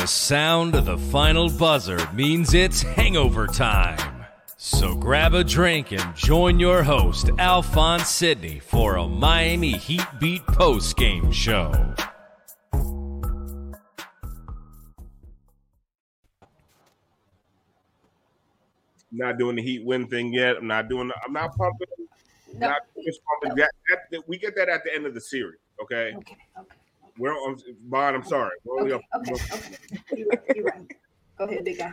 The sound of the final buzzer means it's hangover time. So grab a drink and join your host, Alphonse Sidney, for a Miami Heat Beat post game show. not doing the Heat win thing yet. I'm not doing. I'm not pumping. No. Not just pumping. That, that, that- we get that at the end of the series. Okay. Okay, okay, We're on. Bond. I'm sorry. We're only okay, up- okay, okay. You're right, you're right. Go ahead, big guy.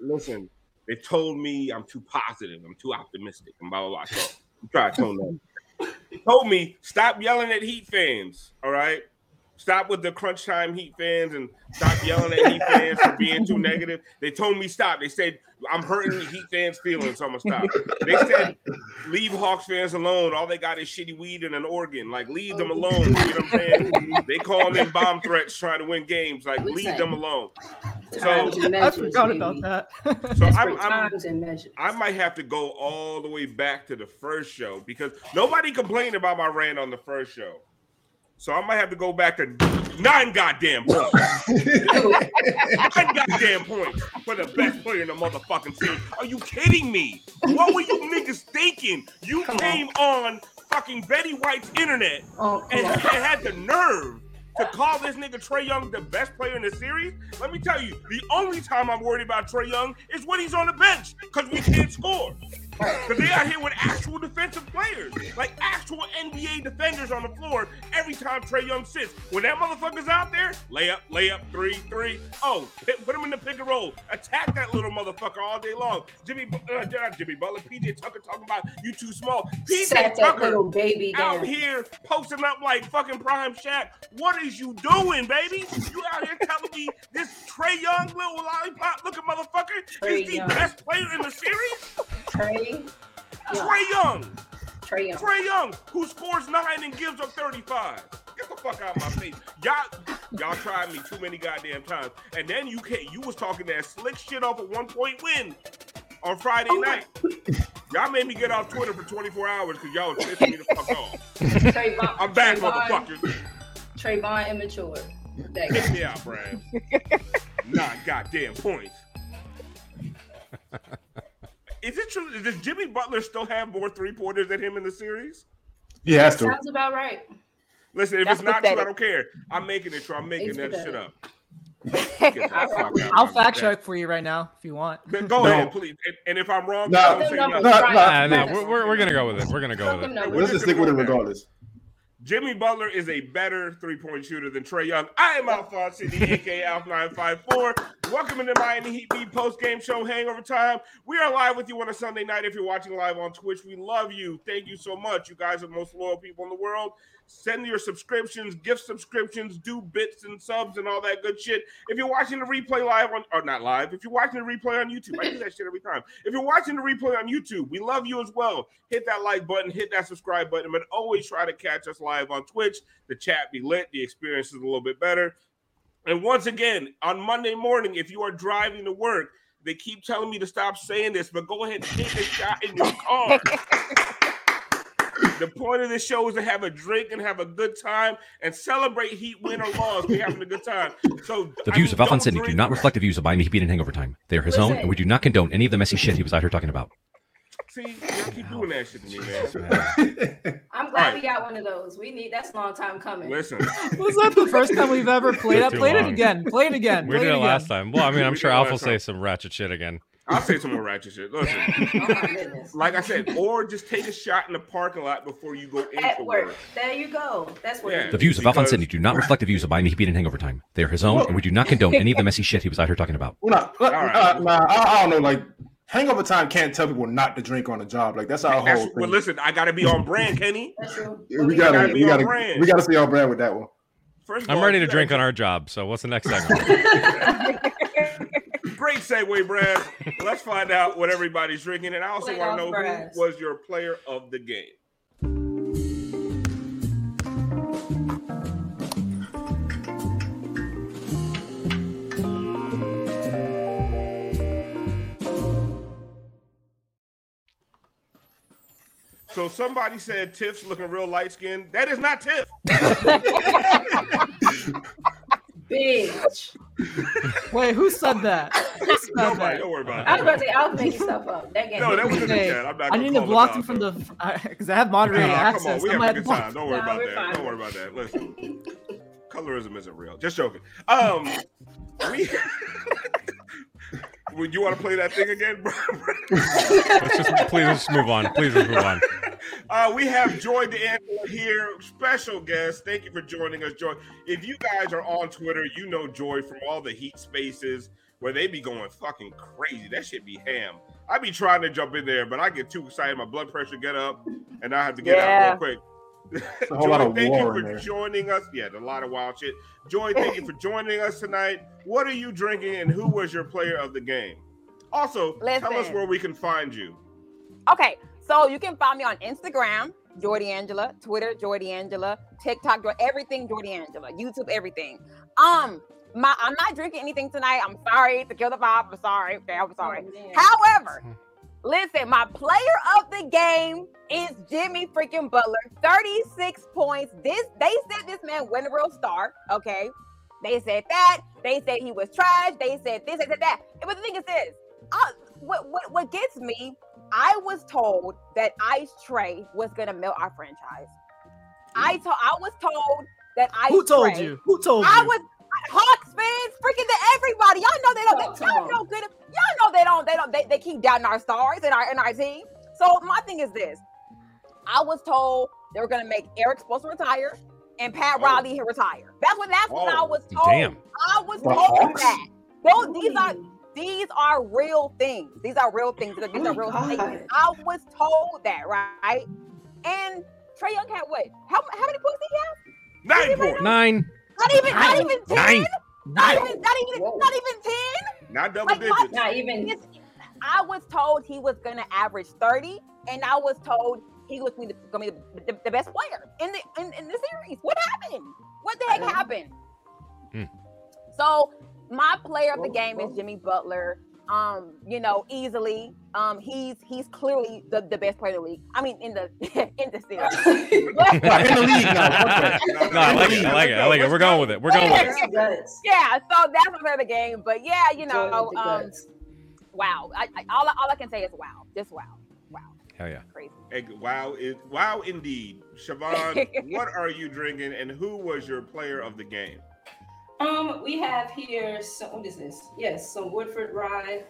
Listen, they told me I'm too positive. I'm too optimistic. And blah blah blah. So I'm to tone that. They told me stop yelling at Heat fans. All right. Stop with the crunch time Heat fans and stop yelling at Heat fans for being too negative. They told me stop. They said I'm hurting the Heat fans' feelings, so I'm gonna stop. They said leave Hawks fans alone. All they got is shitty weed and an organ. Like leave them alone. You know what I'm saying? They call them in bomb threats trying to win games. Like We leave them alone. So I forgot about that. so I'm, I'm times and measures. I might have to go all the way back to the first show because nobody complained about my rant on the first show. So I might have to go back to nine goddamn points. nine goddamn points for the best player in the motherfucking team. Are you kidding me? What were you niggas thinking? You Come came on fucking Betty White's internet Oh, and, and had the nerve to call this nigga Trae Young the best player in the series. Let me tell you, the only time I'm worried about Trae Young is when he's on the bench because we can't score. Because they out here with actual defensive players, like actual NBA defenders on the floor every time Trae Young sits. When that motherfucker's out there, layup, layup, three, three. Oh, put him in the pick and roll. Attack that little motherfucker all day long. Jimmy, uh, not Jimmy Butler, PJ Tucker talking about you too small. PJ Tucker little baby out down. here posting up like fucking prime Shaq. What is you doing, baby? You out here telling me this Trae Young little lollipop looking motherfucker Trae is the Young. best player in the series? Trae Young. Trae Young. Trae Young. Trae Young, who scores nine and gives up 35. Get the fuck out of my face. Y'all, y'all tried me too many goddamn times. And then you can't you was talking that slick shit off a one point win on Friday oh night. Y'all made me get off Twitter for 24 hours because y'all was pissing me the fuck off. Trayvon, I'm back, Trayvon- motherfuckers. Trayvon immature. That Get me out, Brian. Nine goddamn points. Is it true? Does Jimmy Butler still have more three pointers than him in the series? He has to. Sounds about right. Listen, if That's it's not true, I don't care. I'm making it true. I'm making It's that shit up. Get the fuck out I'll fact check for you right now if you want. Go go No. ahead, please. And, and if I'm wrong, No. don't say No, nothing. no, Right. no. Nah, no, we're, we're, we're gonna go with it. We're gonna go with Fuck it. him, no. Let's just stick with it regardless. Jimmy Butler is a better three-point shooter than Trae Young. I am Alphonse Sidney, aka Alf954. Welcome to the Miami Heat Beat post-game show Hangover Time. We are live with you on a Sunday night. If you're watching live on Twitch, we love you. Thank you so much. You guys are the most loyal people in the world. Send your subscriptions, gift subscriptions, do bits and subs and all that good shit. If you're watching the replay live on, or not live, if you're watching the replay on YouTube, I do that shit every time. If you're watching the replay on YouTube, we love you as well. Hit that like button, hit that subscribe button, but always try to catch us live on Twitch. The chat be lit, the experience is a little bit better. And once again, on Monday morning, if you are driving to work, they keep telling me to stop saying this, but go ahead and take a shot in your car. The point of this show is to have a drink and have a good time and celebrate Heat win or loss. We're having a good time. So The I views mean, of Alphonse don't Sidney do not reflect the views of Miami Heat Beat and Hangover Time. They are his own, and we do not condone any of the messy shit he was out here talking about. See, y'all keep doing that shit to me, man. I'm glad All we got one of those. We need that's a long time coming. Listen, Was that the first time we've ever played that? Too Played it again. Played it again. We played did it again. last time. Well, I mean, I'm We sure did it Alpha will last say some ratchet shit again. I'll say some more ratchet shit. Listen, Oh like I said, or just take a shot in the parking lot before you go into At work. work. There you go. That's what Yeah. The is. views of Alphonse Because- Sidney do not reflect the views of Miami Heat Beat and Hangover Time. They are his own, and we do not condone any of the messy shit he was out here talking about. Well, nah, uh, right. uh, nah, I, I don't know. Like hangover time can't tell people not to drink on the job. Like that's our That's, whole well, thing. listen, I got to be on brand, Kenny. Yeah, we gotta gotta, be we on gotta, brand. we gotta see our brand with that one. First I'm all, ready to drink on our job. So what's the next segment? Great segue, Brad. Let's find out what everybody's drinking, and I also want to know Brads. who was your player of the game. So somebody said Tiff's looking real light skinned. That is not Tiff. Bitch. Wait, who said that? Who said Nobody, that? don't worry about it. I was it. about to say I was making stuff up. That game. No, that was in the Okay, chat. I'm not I gonna need to block it him from the because I have moderating Nah, access. Come on, we have a good to block- time. Don't worry Nah, about that. fine. Don't worry about that. Listen, colorism isn't real. Just joking. Um, we. Would you want to play that thing again, bro? Let's just please just move on. Please just move on. Uh, we have Joy De'Angela here, special guest. Thank you for joining us, Joy. If you guys are on Twitter, you know Joy from all the heat spaces where they be going fucking crazy. That shit be ham. I be trying to jump in there, but I get too excited. My blood pressure get up, and I have to get out real quick. a whole lot of thank war you for joining us. Yeah, a lot of wild shit. Joy, thank you for joining us tonight. What are you drinking, and who was your player of the game? Also, tell us where we can find you. Okay, so you can find me on Instagram, Jordy Angela, Twitter, Jordy Angela, TikTok, Jor- everything Jordy Angela, YouTube, everything. Um, my I'm not drinking anything tonight. I'm sorry to kill the vibe. I'm sorry. Okay, I'm sorry. Oh. However, listen, my player of the game is Jimmy freaking Butler. 36 points. This they said this man went a real star. Okay. They said that. They said he was trash. They said this, they said that. But the thing is this. I, what, what what gets me, I was told that Ice Trae was gonna melt our franchise. I told I was told that Ice Who told Trae- you? Who told you? I was Hawks fans, freaking to everybody. Y'all know they don't. Talk to y'all 'em. know good. Y'all know they don't. They don't. They, they keep doubting our stars and our and our team. So my thing is this: I was told they were gonna make Eric supposed to retire and Pat Oh. Riley to retire. That's what. That's what I Oh. was told. Damn. I was The told Hawks? that. Those these are these are real things. These are real things. These Oh are real my statements. I was told that, right? And Trae Young had what? How, how many points did he have? Nine Nine. Not even. Not even ten. Nine. Not even. Not even. Whoa. Not even ten. not double Like, digits. Not even. I was told he was gonna average 30, and I was told he was gonna be the, gonna be the, the, the best player in the in, in the series. What happened? What the heck I don't know. happened? Hmm. So my player of the game is. Jimmy Butler. Um, you know, easily. Um, he's he's clearly the, the best player in the league. I mean, in the in the series. But- in the league now. fuck that. No, I like it. I like it. I like it. We're going with it. We're going with it. Yeah, so that's my player the game. But yeah, you know, Joy with the um, wow. I, I, all, I- all I can say is wow, just wow, wow, Hell yeah. crazy. Hey, wow, is wow indeed. Siobhan, what are you drinking and who was your player of the game? Um, we have here some. What is this? Yes, some Woodford Rye,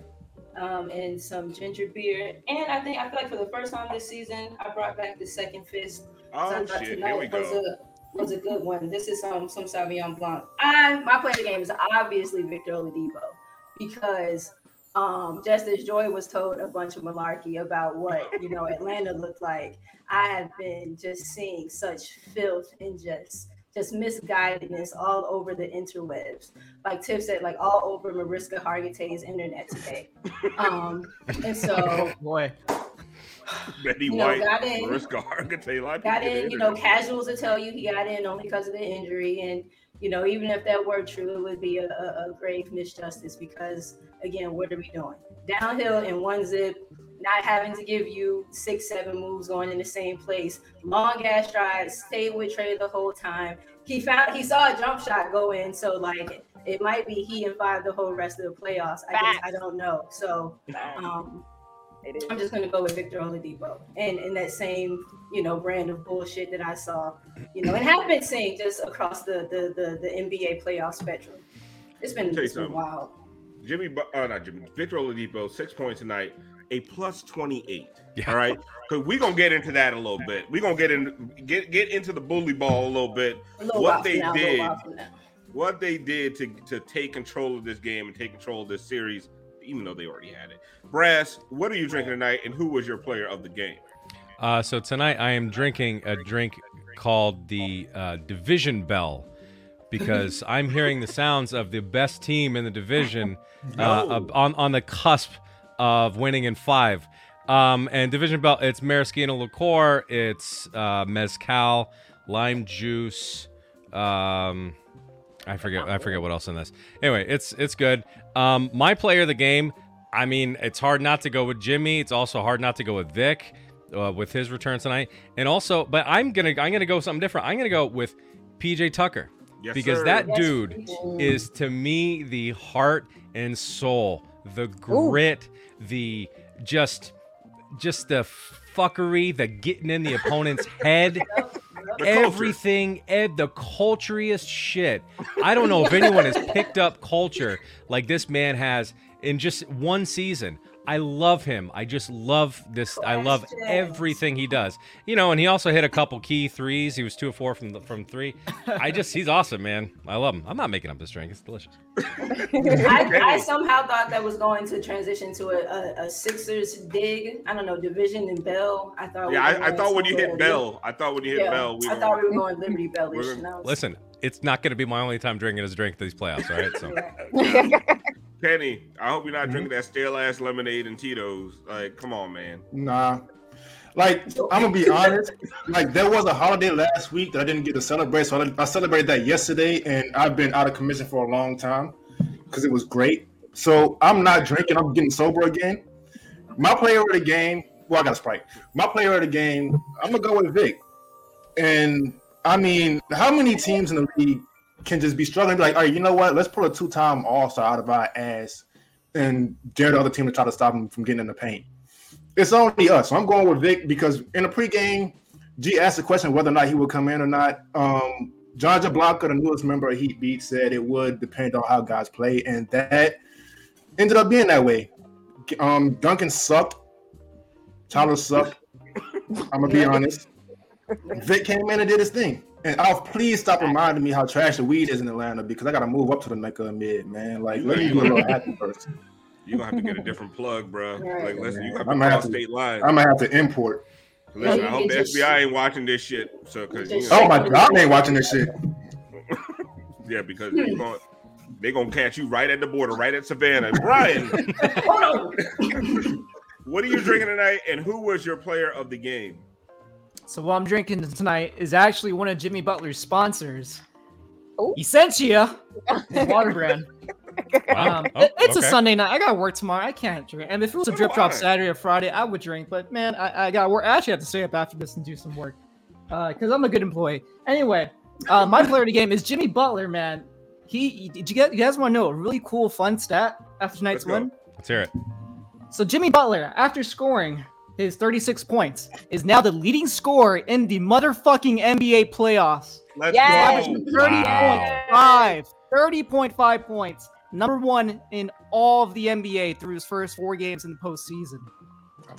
um, and some ginger beer. And I think I feel like for the first time this season, I brought back the second fist. Oh shit, here we was go. A, was a good one. This is some some Sauvignon Blanc. I my player of the game is obviously Victor Oladipo because um Justice Joy was told a bunch of malarkey about what you know Atlanta looked like. I have been just seeing such filth and just just misguidedness all over the interwebs. Like Tiff said, like all over Mariska Hargitay's internet today. Um, and so Boy, Betty You know, White, got in- Mariska Hargitay, a lot of got in, you know, casuals will tell you he got in only because of the injury. And, you know, even if that were true, it would be a, a, a grave misjustice because, again, what are we doing? Downhill in one zip, not having to give you six, seven moves going in the same place, long ass strides, stay with Trae the whole time. He found, he saw a jump shot go in. So, like, it might be he and five the whole rest of the playoffs. I, just, I don't know. So, um, It is. I'm just gonna go with Victor Oladipo and in that same you know brand of bullshit that I saw, you know, and have been seeing just across the the the, the NBA playoff spectrum. It's been, Tell you it's been wild. Jimmy, Bu- uh, not Jimmy, Victor Oladipo, six points tonight, a plus 28. Yeah. All right. Because we're going to get into that a little bit. We're going to get in, get get into the bully ball a little bit. A little What they now, did. while from now. What they did to, to take control of this game and take control of this series, even though they already had it. Brass, what are you drinking tonight and who was your player of the game? Uh, so tonight I am drinking a drink called the uh, Division Bell because I'm hearing the sounds of the best team in the division uh, No. on on the cusp of winning in five. Um, and Division Bell, it's maraschino liqueur, it's uh, mezcal, lime juice. Um, I forget I forget what else in this. Anyway, it's it's good. Um, my player of the game. I mean, it's hard not to go with Jimmy. It's also hard not to go with Vic uh, with his return tonight. And also, but I'm gonna I'm gonna go something different. I'm gonna go with PJ Tucker Yes, because sir. that Yes, dude is to me the heart and soul, the grit, the just just the fuckery, the getting in the opponent's head. The everything ed the culturiest shit. I don't know if anyone has picked up culture like this man has in just one season i love him. I just love this i love everything he does. You know and he also hit a couple key threes. He was two of four from the, from three. I just he's awesome man. I love him. I'm not making up this drink it's delicious. I, I somehow thought that was going to transition to a, a, a Sixers dig. I don't know division and Bell. I thought. Yeah, were I, I thought when you hit. Bell, I thought when you hit Yeah, Bell, we I were, thought we were going Liberty Bellish. We're- and I was- listen it's not going to be my only time drinking his drink these playoffs all right? So Kenny, I hope you're not Mhm. drinking that stale ass lemonade and Tito's. Like, come on, man. Nah. Like I'm gonna be honest. Like there was a holiday last week that I didn't get to celebrate, so I, I celebrated that yesterday, and I've been out of commission for a long time because it was great. So I'm not drinking. I'm getting sober again. My player of the game. Well, I got a sprite. My player of the game. I'm gonna go with Vic. And I mean, how many teams in the league can just be struggling? Be like, all right, you know what? Let's pull a two-time All-Star out of our ass and dare the other team to try to stop him from getting in the paint. It's only us. So I'm going with Vic because in the pregame, G asked the question whether or not he would come in or not. Um, John Blanca, the newest member of Heat Beat, said it would depend on how guys play, and that ended up being that way. Um, Duncan sucked. Tyler sucked. I'm gonna be honest. Vic came in and did his thing. And I'll please stop reminding me how trash the weed is in Atlanta because I gotta move up to the neck of the mid, man. Like let me be a little happy first. You're gonna have to get a different plug, bro. Right. Like, listen, you have I'm to gonna cross have to- state lines. I'm gonna have to import. Listen, I hope the FBI shit. ain't watching this shit. So, because you know, Oh my god, I ain't watching this shit. yeah, because you're going, they're gonna catch you right at the border, right at Savannah. Brian, Hold on. what are you drinking tonight, and who was your player of the game? So what I'm drinking tonight is actually one of Jimmy Butler's sponsors. Ooh. Essentia, water brand. Wow. Um, Oh, it- it's okay. a Sunday night. I got to work tomorrow. I can't drink. And if it was a drip drop Saturday or Friday, I would drink. But man, I, I got to work. I actually have to stay up after this and do some work because I'm a good employee. Anyway, uh, my player of the game is Jimmy Butler. Man, he did you get you guys want to know a really cool fun stat after tonight's Let's win? let's hear it So Jimmy Butler, after scoring his 36 points, is now the leading scorer in the motherfucking NBA playoffs. Let's Yes. go. 30.5. 30.5 points. Number one in all of the NBA through his first four games in the postseason.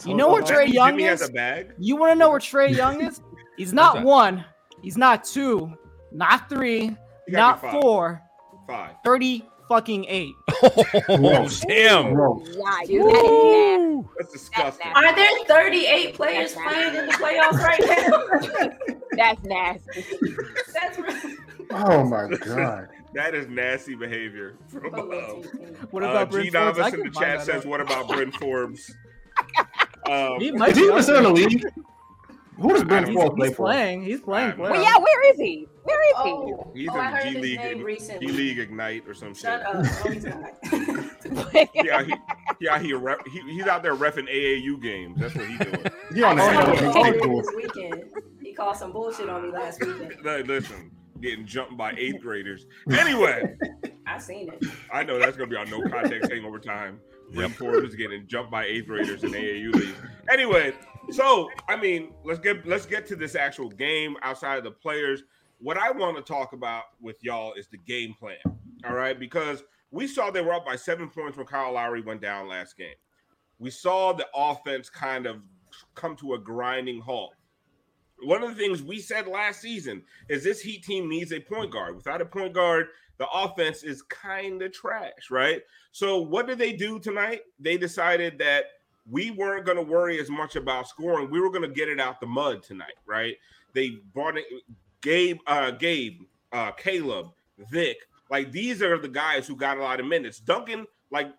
You know where Trae Young Jimmy is? has a bag. You want to know where Trae Young is? He's not one. He's not two. not three, not five. four, Five. 30 fucking eight. Oh, damn. Bro, Yikes, that is nasty. That's disgusting. nasty. Are there 38 players playing in the playoffs right now? That's nasty. That's right. oh my god. That is nasty behavior from look, team, team. What uh, about G Bryn Forbes? Novice in the chat says, "What about Bryn Forbes?" Um, He might Is he be even still in the there. league? Who does Brent He's, Ford play he's for? playing. He's playing. Well, yeah, where is he? Where is he? Oh, he's oh, in heard G League, name G. League Ignite or some Shut shit. up. No. Yeah, he, yeah, he, rep, he he's out there refing AAU games. That's what he's doing. He on the oh, I end saw of him the calling big me pool. this weekend. He called some bullshit on me last weekend. Like, Listen, getting jumped by eighth graders. Anyway, I seen it. I know that's gonna be on no context hangover time. Bryn Forbes is getting jumped by eighth graders in AAU league. Anyway, so I mean, let's get let's get to this actual game outside of the players. What I want to talk about with y'all is the game plan. All right, because we saw they were up by seven points when Kyle Lowry went down last game. We saw the offense kind of come to a grinding halt. One of the things we said last season is this Heat team needs a point guard. Without a point guard, the offense is kind of trash, right? So what did they do tonight? They decided that we weren't going to worry as much about scoring. We were going to get it out the mud tonight, right? They brought in Gabe, uh, Gabe, uh, Caleb, Vic. Like these are the guys who got a lot of minutes. Duncan, like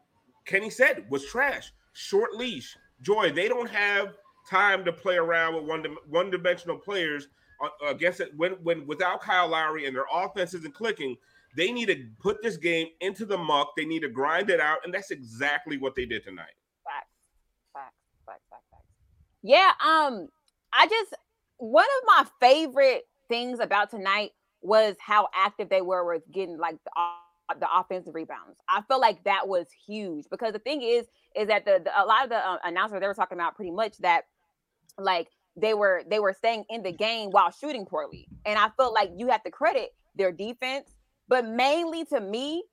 Kenny said, was trash. Short leash. Joy, they don't have time to play around with one one dimensional players uh, against it when when without Kyle Lowry and their offense isn't clicking. They need to put this game into the muck. They need to grind it out, and that's exactly what they did tonight. Facts, facts, facts, facts, facts. Yeah, um, I just one of my favorite things about tonight was how active they were with getting like the, the offensive rebounds. I feel like that was huge because the thing is, is that the, the a lot of the uh, announcers they were talking about pretty much that like they were they were staying in the game while shooting poorly, and I felt like you have to credit their defense, but mainly to me,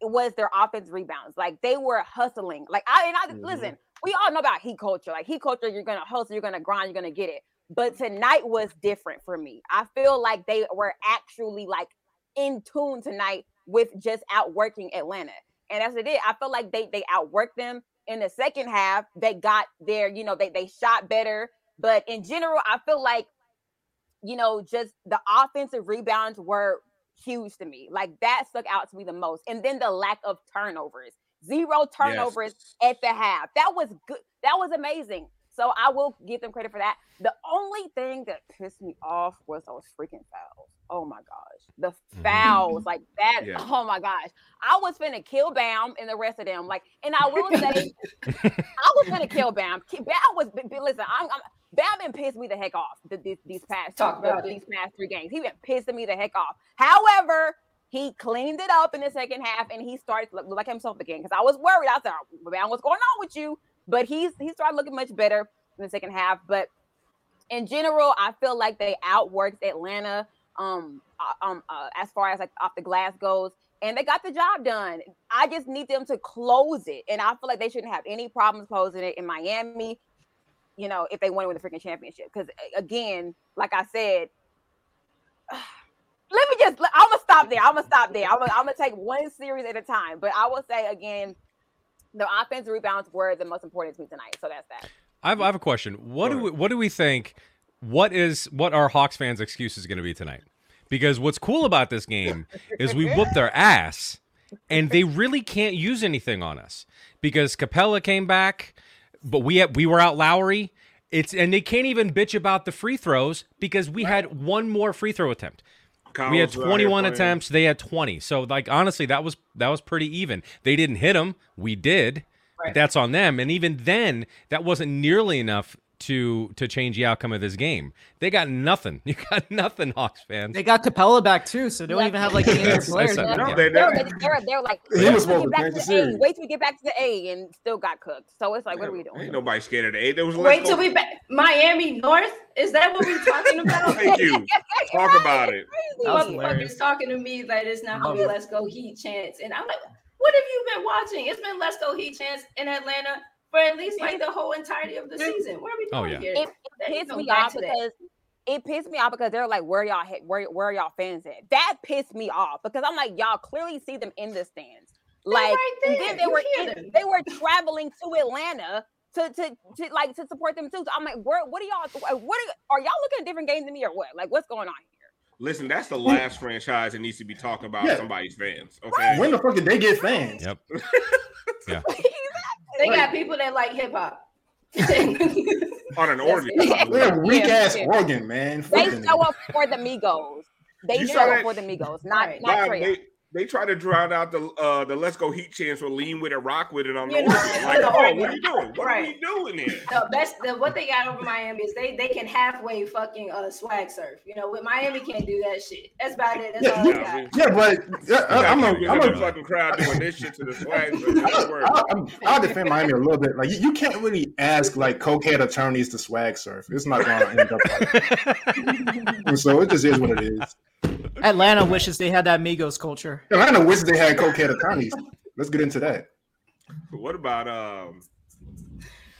it was their offense rebounds. Like they were hustling. Like I and I Mhm. listen, we all know about heat culture. Like heat culture, you're gonna hustle, you're gonna grind, you're gonna get it. But tonight was different for me. I feel like they were actually like in tune tonight with just outworking Atlanta. And as it did, I feel like they they outworked them in the second half. They got their, you know, they they shot better. But in general, I feel like, you know, just the offensive rebounds were huge to me. Like that stuck out to me the most. And then the lack of turnovers. Zero turnovers at the half. That was good. That was amazing. So I will give them credit for that. The only thing that pissed me off was those freaking fouls. Oh my gosh. The Mhm. fouls, like that. Yeah. Oh my gosh. I was finna kill Bam and the rest of them. Like, and I will say, I was gonna kill Bam. Bam was b- b- listen. I'm, I'm Bam been pissed me the heck off th- these, these past Talk the- about it. these past three games. He been pissing me the heck off. However, he cleaned it up in the second half and he started to look, look like himself again. Because I was worried. I said, man, what's going on with you? But he's he started looking much better in the second half. But in general, I feel like they outworked Atlanta. Um, uh, um, uh, as far as like off the glass goes, and they got the job done. I just need them to close it, and I feel like they shouldn't have any problems closing it in Miami. You know, if they want to win the freaking championship, because again, like I said, let me just. I'm gonna stop there. I'm gonna stop there. I'm gonna, I'm gonna take one series at a time. But I will say again, the offensive rebounds were the most important to me tonight. So that's that. I have, I have a question. What do we, what do we think? What is what are Hawks fans' excuse is going to be tonight? Because what's cool about this game is we whooped their ass, and they really can't use anything on us because Capela came back, but we had, we were out Lowry. It's and they can't even bitch about the free throws because we had one more free throw attempt. We had Kyle's out here 21 attempts. They had 20 so like honestly that was that was pretty even. They didn't hit them we did. But Right. that's on them. And even then that wasn't nearly enough to to change the outcome of this game they got nothing you got nothing hawks fans They got Capela back too, so they don't Yeah. even have like any other players. said No, yeah. they- They're, they- they're, they're like, He wait was till we supposed get to back to the the A. Wait till we get back to the A, and still got cooked. So it's like, what are we doing? Ain't nobody scared of the A. There was Wait till we back Miami North. Is that what we're talking about? Thank you. Talk about it. That was Motherfuckers talking to me like it's not gonna be let's go Heat chance, and I'm like, what have you been watching? It's been let's go Heat chance in Atlanta for at least like the whole entirety of the season. What are we oh, doing Oh, yeah. here? It, There it pissed me off to that. because it pissed me off because they're like, where y'all hit, where where are y'all fans at? That pissed me off because I'm like, y'all clearly see them in the stands. Like right and then they You were in- they were traveling to Atlanta to, to to like to support them too. So I'm like, where what are y'all what are, are y'all looking at different games than me or what? Like what's going on here? Listen, that's the last franchise that needs to be talking about Yeah. somebody's fans. Okay. When the fuck did they get fans? Yep. They got people that like hip hop. On an organ. it. They're a weak ass Yeah. organ, man. They Fucking- show up for the Migos. They You show up that- for the Migos, not Right. not Nah, Trae. they, they try to drown out the uh the let's go heat chance with lean with it, rock with it on the You know, organ. Like, oh, what are you doing? What are we Right. doing here? the best the, what they got over Miami is they they can halfway fucking uh swag surf. You know, with Miami can't do that shit. That's about it. That's Yeah, all they yeah, got. we- Yeah, but yeah, I, I'm a, We I'm got a, the fucking crowd doing this shit to the swag. so it doesn't work. I'll, I'll defend Miami a little bit. Like you, you can't really ask like cokehead attorneys to swag surf. It's not going to end up like that. And so it just is what it is. Atlanta wishes they had that Migos culture. Atlanta wishes they had cokehead attorneys. Let's get into that. What about um?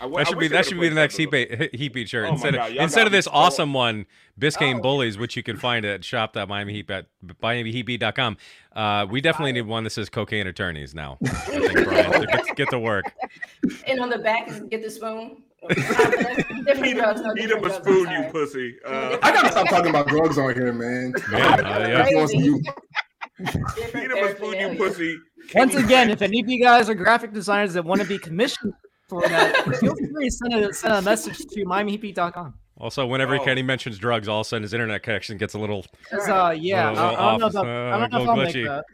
I, w- That I should be that should be the next played heat bait, heat beat shirt Oh instead God, of instead of this so- awesome one, Biscayne Oh. Bullies, which you can find at shop at Miami Heat at MiamiHeatBeat.com. Uh, we definitely need one that says cocaine attorneys now. I think, Brian, so get, get to work. And on the back get the spoon. Different Eat, drugs, no eat different him a drugs, spoon, you pussy. Uh, I gotta stop talking about drugs on here, man. Man, uh, yeah. You. Eat him a spoon, you paraphernalia. pussy. Once King again, French. if any of you guys are graphic designers that want to be commissioned for that, feel free to send a, send a message to MiamiHeatBeat.com. Also, whenever Oh. Kenny mentions drugs, all of a sudden his internet connection gets a little. Uh, yeah, Little- I, little I don't know off, uh, I don't know if I'll make that.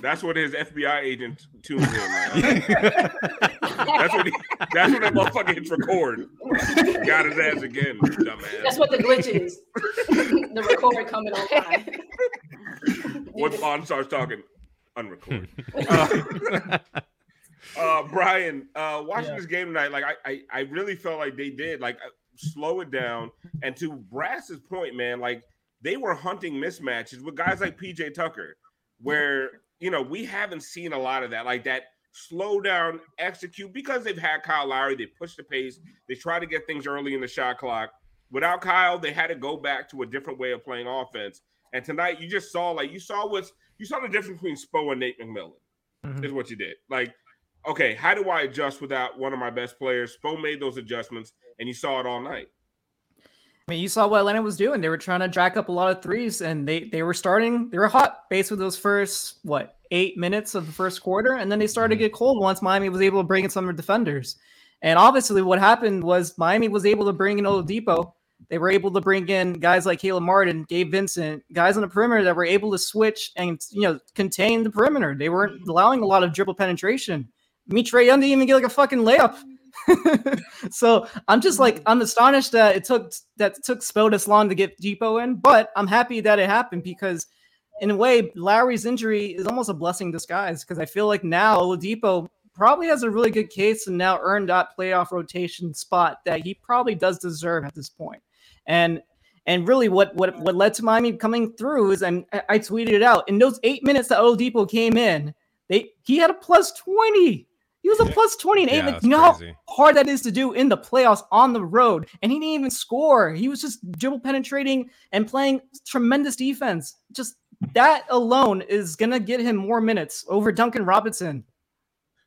That's what his FBI agent tunes in. Like. that's what he. That's what that motherfucker hits record. Got his ass again, dumbass. That's what the glitch is. the recorder coming on time. Once Bond starts talking, unrecord. uh, uh, Brian, uh, watching Yeah. this game tonight, like I, I, I really felt like they did like uh, slow it down. And to Brass's point, man, like they were hunting mismatches with guys like PJ Tucker, where you know we haven't seen a lot of that, like that slow down, execute because they've had Kyle Lowry. They push the pace. They try to get things early in the shot clock. Without Kyle, they had to go back to a different way of playing offense. And tonight, you just saw like you saw what's you saw the difference between Spo and Nate McMillan Mhm. is what you did. Like, okay, how do I adjust without one of my best players? Spo made those adjustments, and you saw it all night. I mean, you saw what Atlanta was doing. They were trying to jack up a lot of threes, and they they were starting. They were hot basically those first what eight minutes of the first quarter, and then they started to mm-hmm. get cold once Miami was able to bring in some of their defenders. And obviously, what happened was Miami was able to bring in Oladipo. They were able to bring in guys like Caleb Martin, Gabe Vincent, guys on the perimeter that were able to switch and you know contain the perimeter. They weren't mm-hmm. allowing a lot of dribble penetration. I mean, Trae Young didn't even get like a fucking layup. so I'm just like I'm astonished that it took that took Spo this long to get Dipo in, but I'm happy that it happened because in a way Lowry's injury is almost a blessing disguise because I feel like now Oladipo probably has a really good case and now earned that playoff rotation spot that he probably does deserve at this point. And and really what what what led to Miami coming through is and I, tweeted it out in those eight minutes that Oladipo came in, they he had a plus 20. He was a plus 20 and eight Yeah, minutes. that's You know how hard that is to do in the playoffs on the road. And he didn't even score. He was just dribble penetrating and playing tremendous defense. Just that alone is gonna get him more minutes over Duncan Robinson.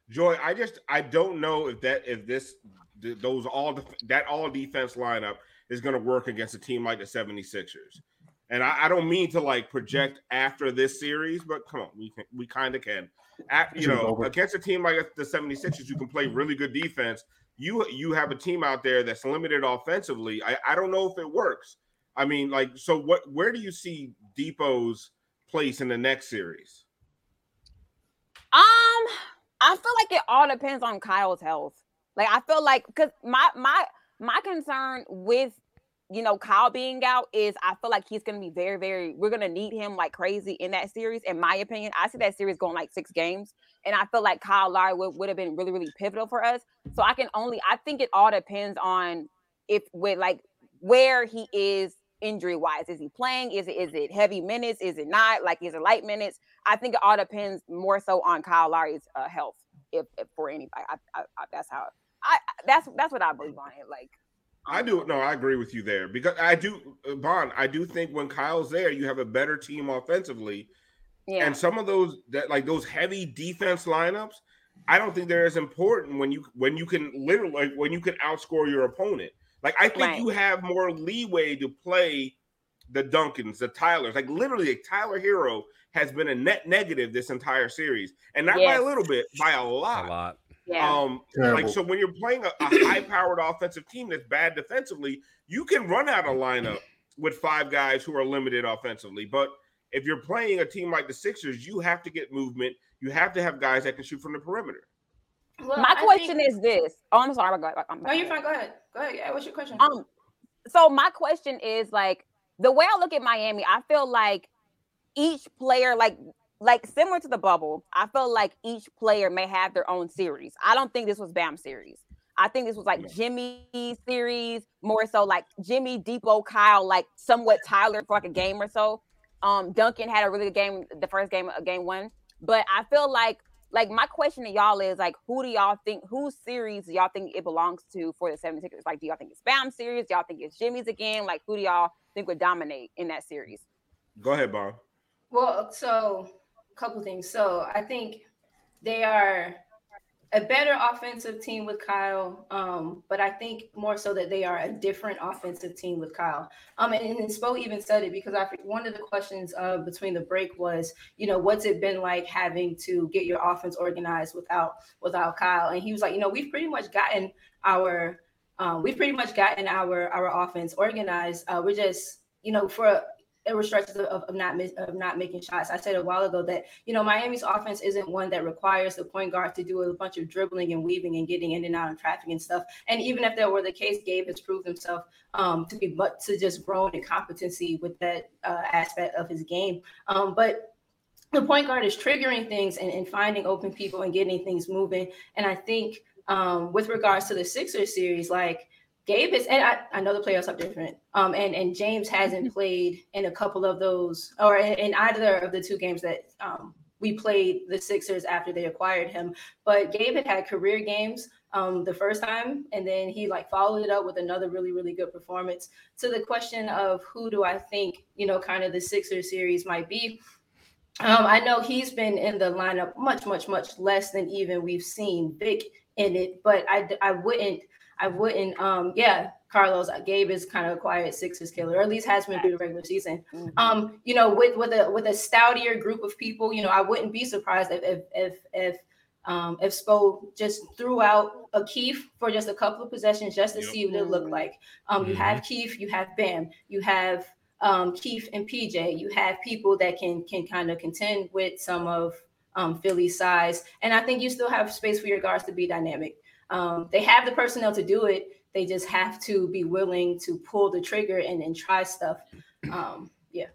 Joy, I just I don't know if that if this those all that all defense lineup is going to work against a team like the 76ers. And I, I don't mean to like project after this series, but come on, we can we kind of can. At, you know, against a team like the 76ers, you can play really good defense. You you have a team out there that's limited offensively. I, I don't know if it works. I mean, like, so what? Where do you see Dipo's place in the next series? Um, I feel like it all depends on Kyle's health. Like I feel like because my my my concern with you know Kyle being out is I feel like he's gonna be very very we're gonna need him like crazy in that series. In my opinion, I see that series going like six games, and I feel like Kyle Lowry would, would have been really really pivotal for us. So I can only I think it all depends on if with like where he is injury wise. Is he playing? Is it is it heavy minutes? Is it not? Like is it light minutes? I think it all depends more so on Kyle Lowry's uh, health. If, if for anybody, I, I, I, that's how I, I- that's that's what I believe on it. Like I do no, I agree with you there because I do uh, Bond. I do think when Kyle's there, you have a better team offensively, Yeah. and some of those that like those heavy defense lineups. I don't think they're as important when you when you can literally like, when you can outscore your opponent. Like I think Right. you have more leeway to play the Duncans, the Tylers. Like literally, like, Tyler Herro has been a net negative this entire series, and not by a little bit, by a lot. A lot. Yeah. Um, Terrible. like so when you're playing a, a high-powered offensive team that's bad defensively, you can run out a lineup with five guys who are limited offensively. But if you're playing a team like the Sixers, you have to get movement. You have to have guys that can shoot from the perimeter. Well, My I question think- is this. Oh, I'm sorry. Go ahead. I'm No, you're fine. Go ahead. Go ahead. Yeah, what's your question? Um, so my question is like the way I look at Miami, I feel like each player, like like similar to the bubble, I feel like each player may have their own series. I don't think this was Bam series. I think this was like Jimmy series, more so like Jimmy, Dipo, Kyle, like somewhat Tyler for like a game or so. Um, Duncan had a really good game, the first game of game one. But I feel like like my question to y'all is like who do y'all think whose series do y'all think it belongs to for the 76ers? Like do y'all think it's Bam series? Do y'all think it's Jimmy's again? Like who do y'all think would dominate in that series? Go ahead, Bob. Well, so a couple things. So I think they are a better offensive team with Kyle, um, but I think more so that they are a different offensive team with Kyle. Um, and, and Spo even said it because I one of the questions uh, between the break was, you know, what's it been like having to get your offense organized without without Kyle? And he was like, you know, we've pretty much gotten our um, we've pretty much gotten our our offense organized. Uh, we're just, you know, for stretches of, of not of not making shots. I said a while ago that you know Miami's offense isn't one that requires the point guard to do a bunch of dribbling and weaving and getting in and out of traffic and stuff. And even if that were the case, Gabe has proved himself um, to be but to just grown in competency with that uh, aspect of his game. Um, but the point guard is triggering things and, and finding open people and getting things moving. And I think um, with regards to the Sixers series, like Gabe is, and I, I know the playoffs are different. Um, and and James hasn't played in a couple of those, or in, in either of the two games that um, we played the Sixers after they acquired him. But Gabe had had career games um, the first time, and then he like followed it up with another really really good performance. To the question of who do I think you know kind of the Sixers series might be. Um, I know he's been in the lineup much, much, much less than even we've seen Vic in it, but I, I wouldn't I wouldn't. Um, yeah, Carlos Gabe is kind of a quiet Sixers killer, or at least has been through the regular season. Um, you know, with with a with a stoutier group of people, you know, I wouldn't be surprised if if if if um, if Spo just threw out a Keith for just a couple of possessions just to Yep. see what it looked like. Um, you have Keith, you have Bam, you have um, Keith and PJ. You have people that can can kind of contend with some of um, Philly's size, and I think you still have space for your guards to be dynamic. Um, they have the personnel to do it. They just have to be willing to pull the trigger and, and try stuff. Um, yeah.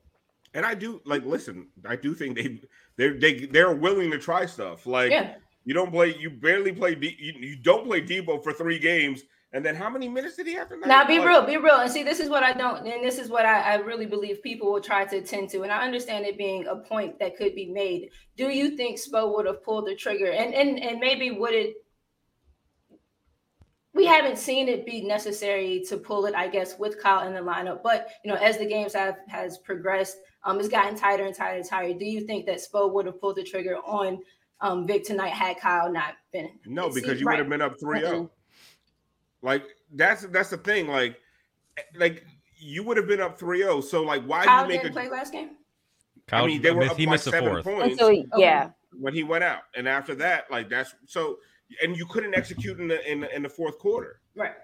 And I do like listen. I do think they they're they they're willing to try stuff. Like Yeah. you don't play, you barely play. You, you don't play Dipo for three games, and then how many minutes did he have tonight? Now be Like, real, be real. And see, this is what I don't, and this is what I, I really believe people will try to attend to. And I understand it being a point that could be made. Do you think Spo would have pulled the trigger? And and and maybe would it we haven't seen it be necessary to pull it, I guess, with Kyle in the lineup. But you know, as the games have has progressed, um, it's gotten tighter and tighter and tighter. Do you think that Spo would have pulled the trigger on um Vic tonight had Kyle not been? No, because seems- you would have been up 3 0. Mm-mm. Like that's that's the thing. Like like you would have been up 3-0. So like why do Kyle you make didn't a play last game. Kyle, I mean they were miss- up he by missed the seven fourth. points Until he- yeah. when he went out. And after that, like that's so and you couldn't execute in the in the, in the fourth quarter. Right.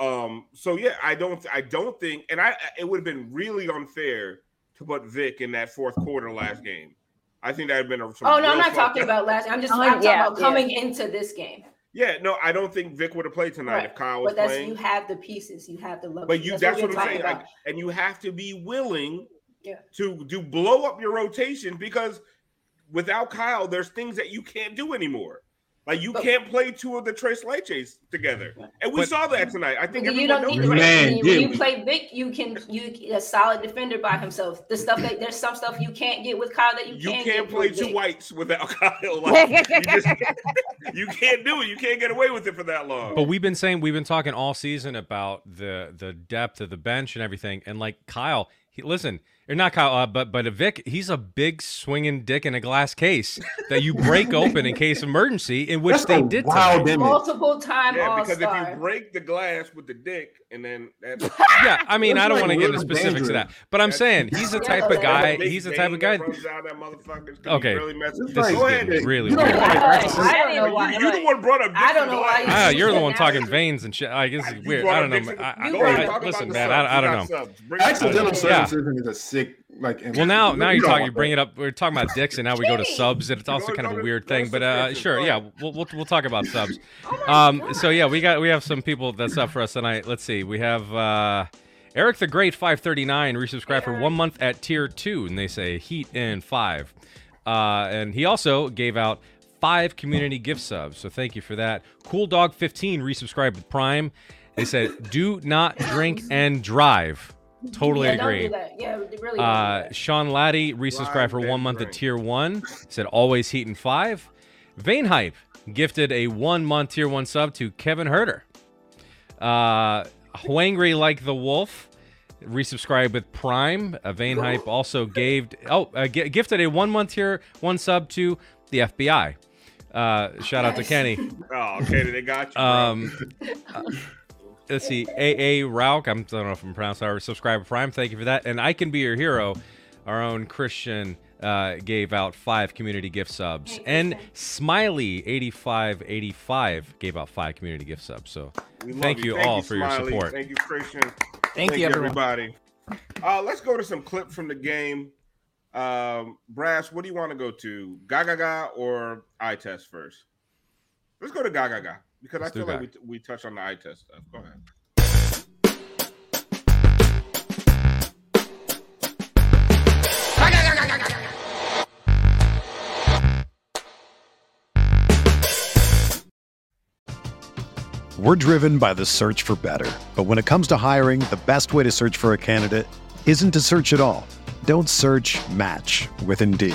Um, so yeah, I don't I don't think and I it would have been really unfair to put Vic in that fourth quarter last game. I think that had been a some Oh no, I'm not talking up- about last. I'm just Oh, I'm talking yeah, about yeah. coming into this game. Yeah, no, I don't think Vic would have played tonight Right. if Kyle was But that's playing. you have the pieces, you have the luxury. But you that's, what, we're I'm saying. Like, and you have to be willing Yeah. to to blow up your rotation because without Kyle, there's things that you can't do anymore. Like you can't play two of the Tres Leches together, and we But- saw that tonight. I think you don't need knows to. that. Man, when, yeah. you play Vic, you can you a solid defender by himself. The stuff that there's some stuff you can't get with Kyle that you, You can can't get play with two Vic. whites without Kyle. Like, you, just, you can't do it. You can't get away with it for that long. But we've been saying we've been talking all season about the the depth of the bench and everything, and like Kyle, he, listen, or not Kyle, uh, but but Vic, he's a big swinging dick in a glass case that you break open in case of emergency, in which That's they did. wild tonight. Multiple time yeah, All because if you break the glass with the dick, and then that, Yeah, I mean, I don't like want to get into really specifics of that, but I'm That's- saying he's the type of guy. He's the type of guy. runs down that motherfucker. It's Okay. really messy. This This is is ahead. really You don't weird. I don't- this. I don't know why. You, you the one brought up. I don't know why. Ah, you're the one talking veins and shit. I guess it's weird. I don't know. Dixon. I, I, You Go ahead, I- talk about listen, man. I, I don't know. subs. Bring it Accidental up. Yeah. is a sick like. Well, now now you're talking talk. want You that. bring it up. We're talking about dicks, and now we go to subs. and It's also kind of a weird thing, but uh, sure, yeah, we'll, we'll we'll talk about subs. Oh Um, so yeah, we got we have some people that's up for us tonight. Let's see. We have uh, Eric the Great, five thirty nine, resubscribed for one month at tier two, and they say Heat in five. Uh, and he also gave out five community gift subs, so thank you for that. Cool Dog fifteen resubscribed with Prime. They said, "Do not drink and drive." Totally yeah, Don't agree. do that. Yeah, really. Uh. Sean Laddie resubscribed for one and month at tier one. Said always heat in five. Vane Hype gifted a one month tier one sub to Kevin Herter. Uh, Hwangry like the wolf resubscribed with Prime. Uh, Vane Hype also gave oh uh, gi- gifted a one month tier one sub to the FBI. Uh, shout out to Kenny. Oh, okay, they got you. bro. Um, uh, let's see, AA Rauk. I'm, I don't know if I'm pronouncing our subscriber prime. Thank you for that. And I can be your hero. Our own Christian uh, gave out five community gift subs, Hey, and Christian. Smiley 8585 gave out five community gift subs. So We love thank you all for your support. Thank you, Christian. Thank, you, everybody. Uh, let's go to some clips from the game. Um, Brass, what do you want to go to? Gaga Gaga or eye test first? Let's go to Gaga Gaga because Let's I feel like we, we touched on the eye test stuff. Go ahead. We're driven by the search for better. But when it comes to hiring, the best way to search for a candidate isn't to search at all. Don't search match with Indeed.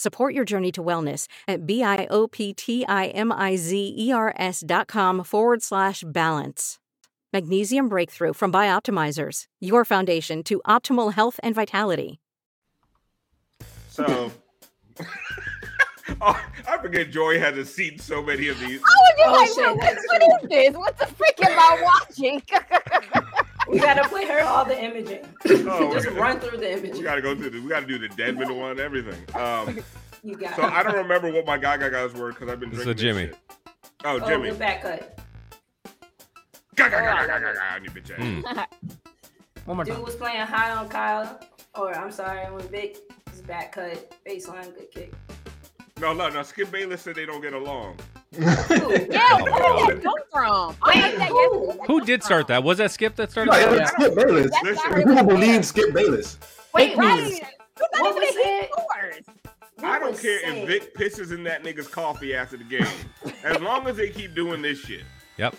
Support your journey to wellness at B-I-O-P-T-I-M-I-Z-E-R-S dot com forward slash balance. Magnesium Breakthrough from Bioptimizers, your foundation to optimal health and vitality. So, oh, I forget Joy has a seat in so many of these. I was just Oh, like, shit, what, what is this? What the freak am I watching? We gotta play her all the imaging. Oh, Just okay. run through the We imaging. gotta go through the. We gotta do the Deadman one, everything. Um, You got so I don't remember what my guy guy guys were because I've been This is drinking. a this Jimmy. shit. Oh, Oh, Jimmy. the back cut. Ga, ga, ga, ga, ga, ga, ga, on your bitch ass. Mm. One more Dude time. was playing high on Kyle, or I'm sorry, when Vic his back cut, baseline, good kick. No, no, no. Skip Bayless said they don't get along. Ooh. Yeah, Oh where did that come from? I heard that Who? Who did start that? Was that Skip that started No, that? was Skip Bayless. That's Listen, not People believe Skip Bayless. Wait, Right. what? Not What even was a scores. I don't care said? if Vic pisses in that nigga's coffee after the game, as long as they keep doing this shit. Yep.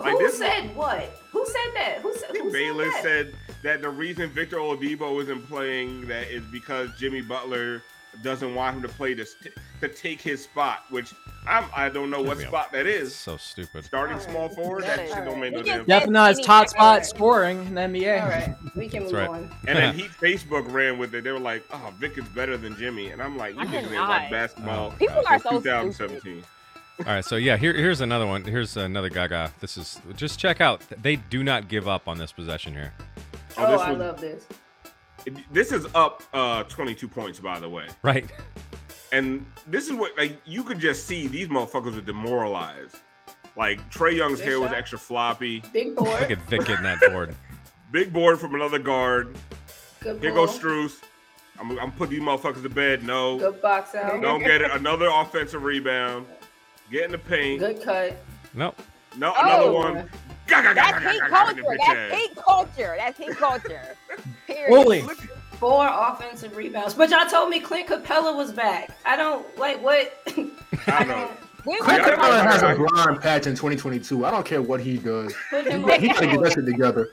Like Who this- said what? Who said that? Who said, who Bayless said that? said that the reason Victor Oladipo isn't playing that is because Jimmy Butler doesn't want him to play to st- to take his spot, which I'm I don't know what spot that is. So stupid. Starting Alright. small forward, that Alright. shit don't make no He damn just- sense. Definitely not his top spot Alright. scoring in the NBA. All right, we can move right. on. And then Heat Facebook ran with it. They were like, "Oh, Vic is better than Jimmy," and I'm like, "You I niggas ain't cannot. watch basketball oh. People are so 2017." All right, so yeah, here, here's another one. Here's another Gaga. This is just check out. They do not give up on this possession here. Oh, Oh, this I was- love this. This is up uh 22 points, by the way. Right. And this is what like you could just see these motherfuckers are demoralized. Like Trae Young's Good hair was extra floppy. Big Look board. at Vic getting that board. Big board from another guard. Good Here pull. goes Strus. I'm, I'm putting these motherfuckers to bed. No, Good box out. don't get it. Another offensive rebound. Get in the paint. Good cut. Nope. No, another Oh. one. Ga, ga, ga, ga, That's ga, heat ga, ga, in culture. That's ass. heat culture. That's heat culture. Period. Four offensive rebounds. But y'all told me Clint Capela was back. I don't like what. I know. We Clint Capela has I- a blind patch in 2022. I don't care what he does. Put him He gotta get that shit together.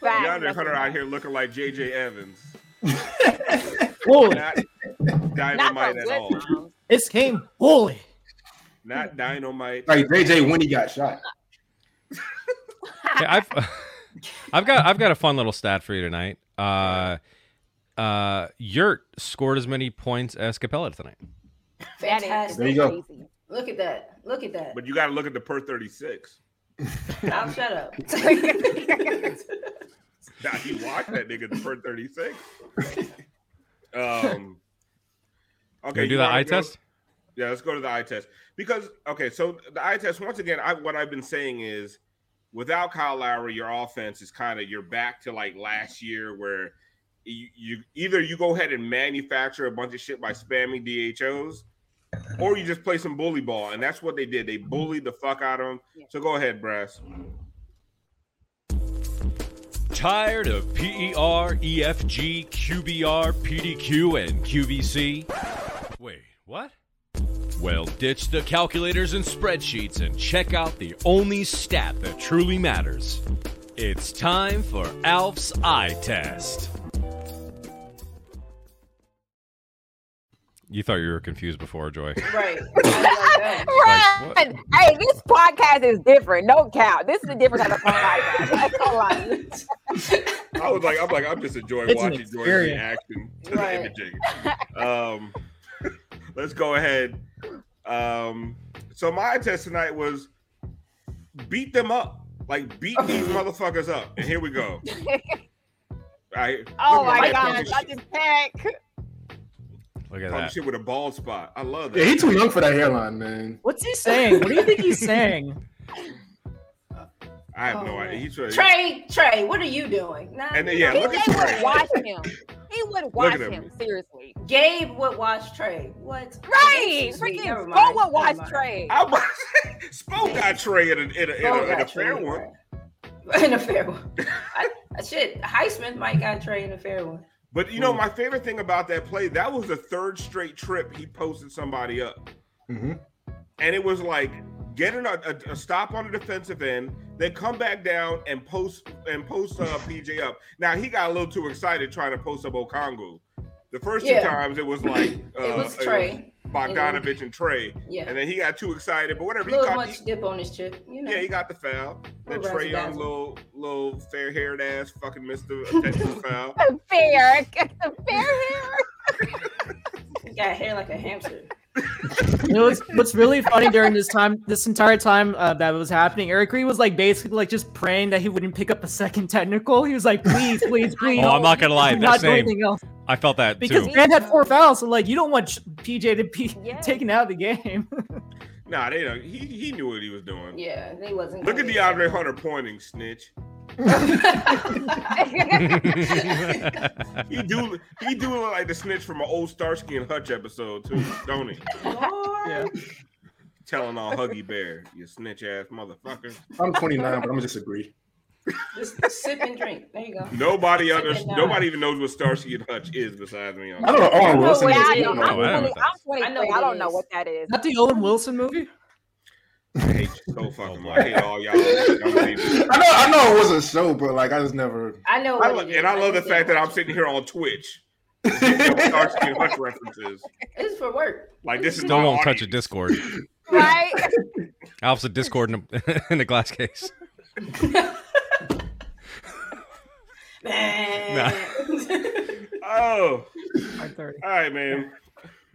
Facts. DeAndre Hunter out here looking like JJ Evans. Holy. Not Not dynamite from at all. times. This game, holy. Not dynamite. Like JJ when he got shot. Okay, I've I've got I've got a fun little stat for you tonight. Uh, uh, Yurt scored as many points as Capela tonight. That is Fantastic. There you go. Look at that. Look at that. But you got to look at the per 36. I'll shut up. Now you watch that nigga the per 36. Um. Okay, Can we do you the eye go- test? Yeah, let's go to the eye test because okay, so the eye test once again, I, what I've been saying is, without Kyle Lowry, your offense is kind of you're back to like last year where you, you either you go ahead and manufacture a bunch of shit by spamming DHOs, or you just play some bully ball, and that's what they did. They bullied the fuck out of him. So go ahead, Brass. Tired of E PER, EFG, QBR, PDQ, and QVC? Wait, what? Well, ditch the calculators and spreadsheets and check out the only stat that truly matters. It's time for Alf's eye test. You thought you were confused before, Joy. right. I like. Right. Hey, this podcast is different. No count. This is a different kind of podcast. That's all I I was like, I'm like, I'm just enjoying It's watching Joy's reaction to Right. the imaging. Um, let's go ahead. Um, so my test tonight was beat them up, like beat these motherfuckers up, and here we go. I Oh my man, god, talking I shit- just pack. Look at talking that. shit with a bald spot. I love that. Yeah, he's too young for that hairline, man. What's he saying? What do you think he's saying? I have Oh, no idea. He's trying. Trae, Trae, what are you doing? Nah, And then, yeah, He look at would Trae. watch him. He would watch him. him. Seriously. Gabe would watch Trae. What? Right. That's sweet. Freaking Never Spo mind. would watch Never mind. Trade. I was Spo got Trae in a, in a, in a, Spo in a fair Trae, one. right. In a fair one. I, I- shit, Heisman might got Trae in a fair one. But you Hmm. know, my favorite thing about that play, that was the third straight trip he posted somebody up. Mhm. And it was like getting a, a, a stop on the defensive end, then come back down and post and post uh, PJ up. Now he got a little too excited trying to post up Okongwu. The first two times it was like uh, it was Trae. Bogdanovich and Trae, Yeah. and then he got too excited. But whatever, A he little got, much he- dip on his chip. You know. yeah, he got the foul. Then Trae Young, little little fair haired ass, fucking missed the attention foul. Fair. The fair hair. He got hair like a hamster. You know what's, what's really funny during this time, this entire time uh, that was happening, Eric Reid was like basically like just praying that he wouldn't pick up a second technical. He was like, please, please, please. Oh, I'm not gonna lie, not same. anything else. I felt that Because too. Grant had four fouls, so like you don't want PJ to be Yeah. taken out of the game. Nah, they don't. He, he knew what he was doing. Yeah, they wasn't. Look at gonna- DeAndre Hunter pointing, snitch. He do he do look like the snitch from an old Starsky and Hutch episode too, don't he? yeah. Telling all Huggy Bear, you snitch ass motherfucker. I'm 29, but I'm gonna disagree. Just sip and drink. There you go. Nobody under, nobody even knows what Starsky and Hutch is besides me. I don't know. Owen Wilson. what is- it is. I'm, I don't know what that I'm 23. I I, know what don't know what that is. Not the Owen Wilson movie? I hate you so fucking much. I hate all y'all. I know. I know it was a show, but like I just never. I know. I What lo- it is. and I love the just fact that I'm sitting here on Twitch. Starsky and Hutch references. it. It's for work. Like this is Still my won't touch a. Discord. Right? Alpha's a Discord in a, in a glass case. Man. Oh, all right, man.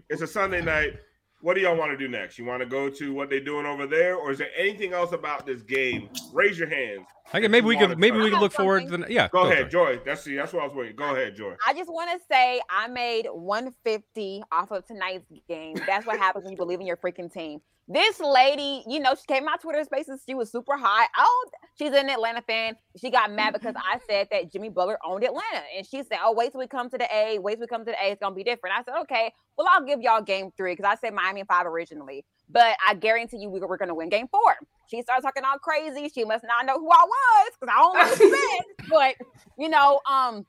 It's a Sunday night. What do y'all want to do next? You want to go to what they're doing over there, or is there anything else about this game? Raise your hands. Okay, maybe we You could maybe we I could have look forward to the yeah. Go for ahead, it. Joy. That's the that's what I was waiting. Go ahead, Joy. I just want to say I made 150 off of tonight's game. That's what happens when you believe in your freaking team. This lady, you know, she came to my Twitter spaces. She was super high. Oh, she's an Atlanta fan. She got mad because I mm-hmm. said that Jimmy Butler owned Atlanta. And she said, Oh, wait till we come to the A. Wait till we come to the A. It's going to be different. I said, Okay, well, I'll give y'all game three because I said Miami in five originally. But I guarantee you we were going to win game four. She started talking all crazy. She must not know who I was because I don't know what she said. But, you know, um,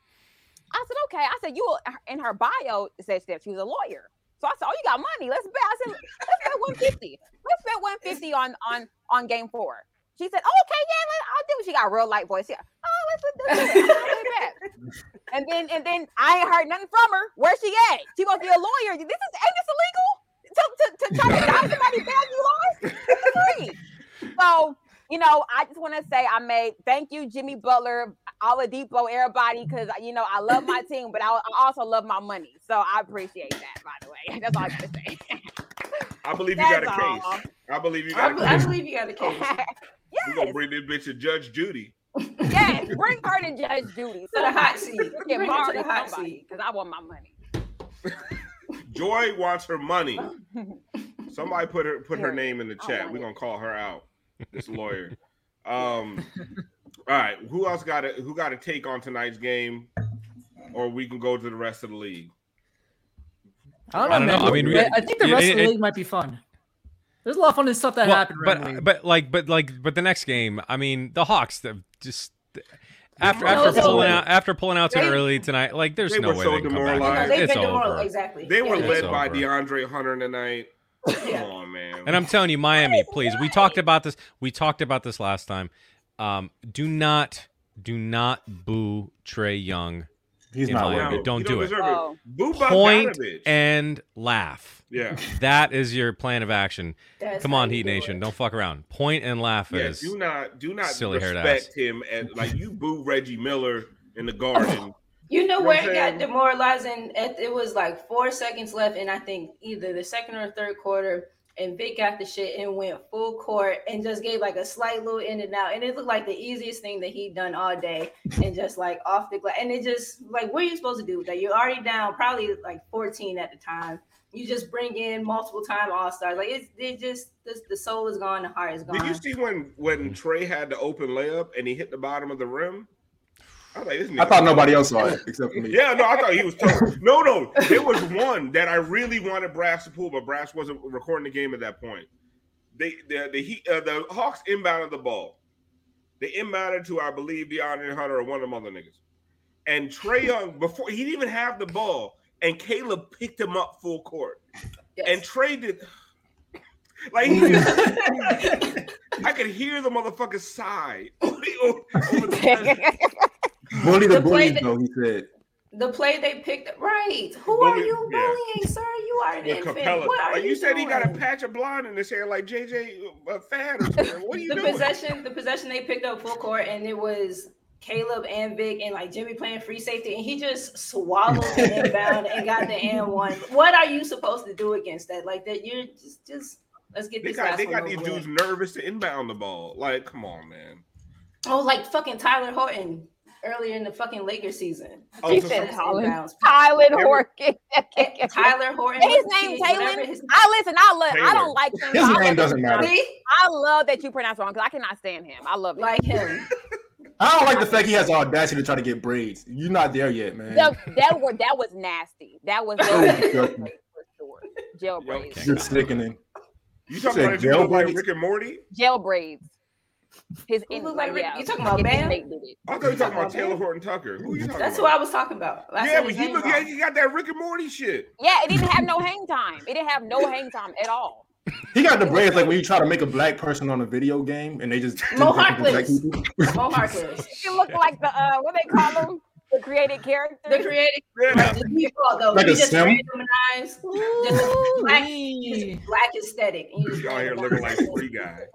I said, okay. I said, you in her bio says that she was a lawyer. So I said, oh, you got money. Let's bet. I said, let's bet 150. Let's bet 150 on on on game four. She said, oh, okay, yeah, let- I'll do it. She got a real light voice. Yeah. Oh, let's, let's do it. I'll do that. And then and then I ain't heard nothing from her. Where's she at? She must be a lawyer. This is ain't this illegal? To, to, to try to dodge somebody bad you lost? Free. So, you know, I just want to say I made thank you, Jimmy Butler, Oladipo, everybody, because you know I love my team, but I, I also love my money. So I appreciate that. By the way, that's all I gotta say. I believe you got a all. case. I believe you I, got be- a I case. believe you got a case. We're gonna bring this bitch to Judge Judy. yes, bring her to Judge Judy. To the hot seat. Get Bring her to the hot seat. because I want my money. Joy wants her money. Somebody put her put her name in the chat. We're gonna call her out. This lawyer. Um all right. Who else got it? Who got a take on tonight's game? Or we can go to the rest of the league. I don't know. I don't know. I mean, we- I think the it- rest of it- the it- league might be fun. There's a lot of fun stuff that Well, happened but but like but like but the next game, I mean, the Hawks the- just after No, after pulling out after pulling out too They- early tonight, like there's no way so they can come back. demoralized. No, they've It's over. demoralized. Exactly. They were Yeah. It's led by over. DeAndre Hunter tonight. Yeah. Come on, man. And I'm telling you, Miami, please. We talked about this. We talked about this last time. Um, do not, do not boo Trae Young. He's in not Miami. worth it. Don't You do it. deserve Oh. Boo Point Bogdanovich. and laugh. Yeah. That is your plan of action. That's Come on, Heat do Nation. it. Don't fuck around. Point and laugh Yeah, is do not do not silly respect him and like you boo Reggie Miller in the garden. You know You know where what it got demoralizing? It was like four seconds left, and I think either the second or third quarter, and Vic got the shit and went full court and just gave like a slight little in and out, and it looked like the easiest thing that he'd done all day, and just like off the glass, and it just like what are you supposed to do with that? You're already down, probably like 14 at the time. You just bring in multiple time all stars, like it's it just the, the soul is gone, the heart is gone. Did you see when when Trae had the open layup and he hit the bottom of the rim? I was like, this I thought nobody else saw it except for me. Yeah, no, I thought he was tough. No, no, there was one that I really wanted Brass to pull, but Brass wasn't recording the game at that point. They the the Heat, uh, the Hawks inbounded the ball. They inbounded to I believe DeAndre Hunter or one of them other niggas. And Trae Young before he didn't even have the ball, and Caleb picked him up full court. Yes. And traded. did like he just, I could hear the motherfucker sigh over the Bully the The play bullies, that- though, he said. the play they picked up, right? Who Bully- are you yeah. bullying, sir? You are an with infant. Capela. What are Like you, you said, he got a patch of blonde in his hair, like JJ uh, Fad or something. What are you the doing? possession, the possession they picked up full court, and it was Caleb and Vic and like Jimmy playing free safety, and he just swallowed the inbound and got the and one. What are you supposed to do against that? Like that, you're just just let's get They this. got last they got these with. dudes nervous to inbound the ball. Like, come on, man. Oh, like fucking Tyler Horton earlier in the fucking Lakers season. Oh, He so said Tyler, Inbounds. Tyler Horton. Eh, Tyler Horton. His name Taylor. his- I listen. I love. I don't like him. His I name doesn't matter. I love that you pronounce wrong because I cannot stand him. I love it. like him. I don't like the fact he has the audacity to try to get braids. You're not there yet, man. that, that was that was nasty. That was Oh, that was for sure. Gel braids. You're sickening. You talking about if you like? Rick and Morty? Gel braids. His Who in, like, like Rick- yeah. you talking about his Bam? inmate did. I thought you were talking about about Taylor Bam? Horton Tucker. Who you talking That's who? I was talking about. I yeah, said but his he look, yeah, you got that Rick and Morty shit. Yeah, it didn't have no hang time. It didn't have no hang time at all. He got the braids like when you try to make a black person on a video game and they just Mo think they're Harkless. Mo Harkless. It looked like the uh, what they call them, the created character. The creative Yeah. the default though. Like he a just sim? randomized just black, just black aesthetic. And you just You out here looking like free guy.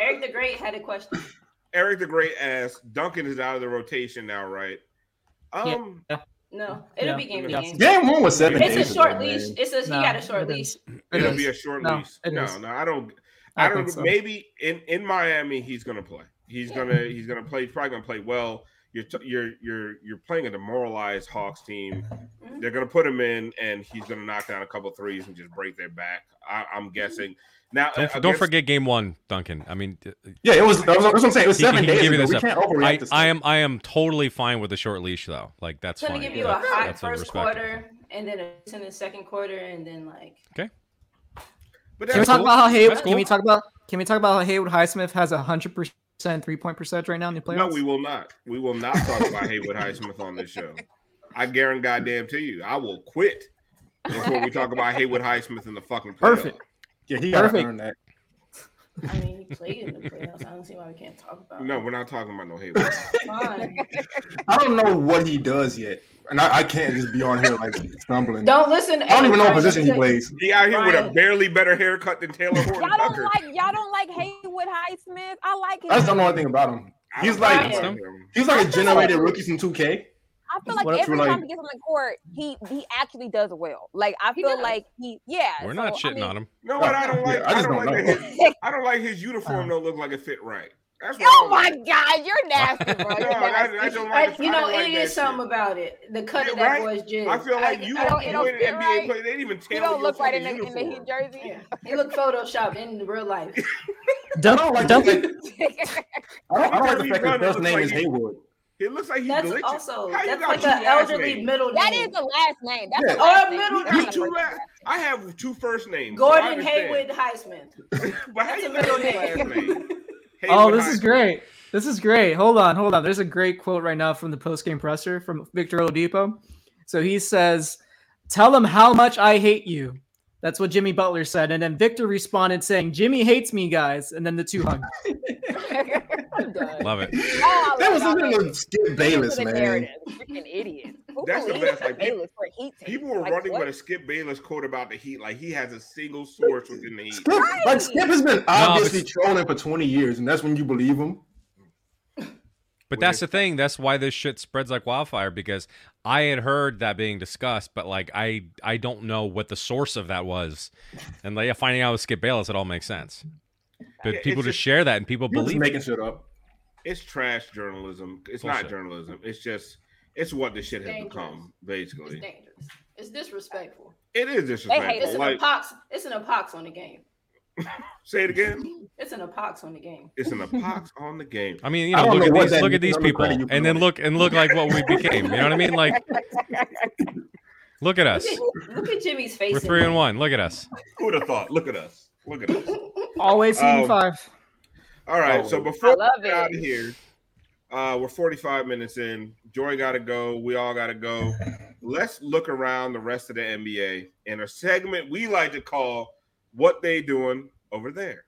Eric the Great had a question. Eric the Great asked, Duncan is out of the rotation now, right? Um, No, it'll Yeah. be game to Yeah. game. Game one was seven It's days a short ago, leash. man. It's a he No, got a short leash. Is. It it'll is. be a short No, leash. No, is. no, I don't. I I don't. so. Maybe in in Miami he's gonna play. He's gonna he's gonna play. He's probably gonna play well. You're t- you're you're you're playing a demoralized Hawks team. Mm-hmm. They're gonna put him in, and he's gonna knock down a couple threes and just break their back. I, I'm mm-hmm. guessing. Now, Don't, against- don't forget game one, Duncan. I mean, uh, Yeah, it was. That was that's what I'm saying. It was he, seven he can days ago. this We can't overreact I, to I am I am totally fine with the short leash though. Like that's It's gonna give you a hot first quarter and then a in the second quarter and then like but Can we talk cool. about how Haywood? That's Can we talk about? Can we talk about how Haywood Highsmith has a hundred percent three point percentage right now in the playoffs? No, we will not. We will not talk about Haywood Highsmith on this show. I guarantee goddamn to you, I will quit before we talk about Haywood Highsmith in the fucking playoffs. Perfect. Yeah, he got to Perfect. earn that. I mean he played in the playoffs. I don't see why we can't talk about No, it. we're not talking about no Haywood. Fine. I don't know what he does yet, and I, I can't just be on here like stumbling. Don't listen. I don't even know what position he plays. He out here with a barely better haircut than Taylor Horton Y'all don't Tucker. like y'all don't like Haywood Highsmith. I like him. I just don't know anything about him. He's like like Brian. he's like a generated rookie from 2K. I feel like What- every like- time he gets on the court, he he actually does well. Like I feel does. like he yeah. We're so, not I shitting mean, on him. No, what I don't Yeah, like. I I, just don't don't like his, I don't like his uniform. Don't look like it fit right. That's what Oh I my don't like. god, you're nasty, bro. No, You're I, I don't I, like. you know, don't like it something shit. about it. The cut Yeah, of that right? boy's jib. I feel like you I don't- don't you don't in an fit NBA right. play. They didn't even You tailor don't look right in the, in the Heat jersey. Yeah. He looked photoshopped in real life. Dunk, I don't like dunk, the fact, I don't, I don't like the Every fact brother his first name is he- Haywood. It looks like he's That's glitching. also How you that's got like two an elderly names? middle that name. is the last name. That's Yeah. the last Or middle He's You not name. a two first la- name. I have two first names. Gordon understand. Haywood Highsmith. but how That's you a middle name. last names? Oh, Haywood this is great. This is great. Hold on, hold on. There's a great quote right now from the post game presser from Victor Oladipo. So he says, "Tell them how much I hate you." That's what Jimmy Butler said, and then Victor responded saying, "Jimmy hates me, guys," and then the two hugged. Love it. Oh, I That was y'all something niggas. with Skip Bayless, man. narrative. Freaking idiot. Who That's the best, like, Bayless for a Heat team? People were Like, running what? with a Skip Bayless quote about the Heat, like he has a single source within the Heat. Skip, like Skip has been obviously but- trolling for 20 years, and that's when you believe him. But that's the thing. That's why this shit spreads like wildfire because I had heard that being discussed, but like I I don't know what the source of that was, and like finding out with Skip Bayless, it all makes sense. But people just just- share that and people You're just believe. making it. shit up. It's trash journalism. It's Bullshit. not journalism. It's just it's what this shit has Dangerous. become, basically. It's dangerous. It's disrespectful. It is disrespectful. It's disrespectful. an Like, epox. It's an epox on the game. Say it again. It's an epox on the game. It's an epox on the game. I mean, you know, look know at these look at these I don't know people, credit you put and then look and look like what we became. You know what I mean? Like, look at us. Look at, look at Jimmy's face. We're three there. and one. Look at us. Who would have thought? Look at us. Look at us. Always season Um, five. All right. So before I love we get out of here, uh, we're 45 minutes in. Joy got to go. We all got to go. Let's look around the rest of the NBA in a segment we like to call what they doing over there.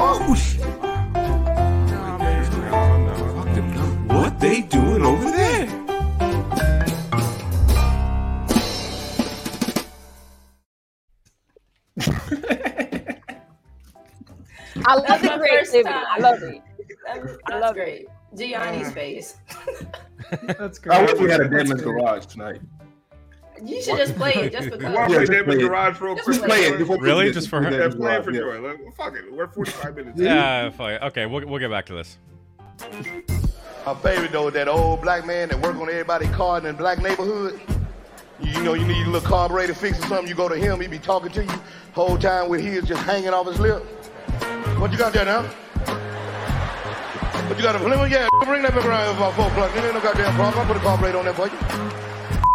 Oh, shit. What they doing over there? I love it creativity. I love it. That's, I love great. Gianni's face. That's great. I wish we had a That's Deadman's. Garage tonight. You should just play it just You because. want to Yeah, play just Deadman's play. Garage real quick? Just play it before Really? people Just for her? Yeah, play it for Garage, Joy. Let- well, fuck it. We're 45 minutes. in. Yeah, fuck it. okay, we'll, we'll get back to this. My favorite though, is that old black man that work on everybody's car in the black neighborhood. You, you know, you need a little carburetor fix or something. You go to him, he be talking to you whole time with his just hanging off his lip. What you got there now? What you got a flimmer? Yeah, bring that back around about four o'clock. There ain't no goddamn problem. I put a carburetor on there for you.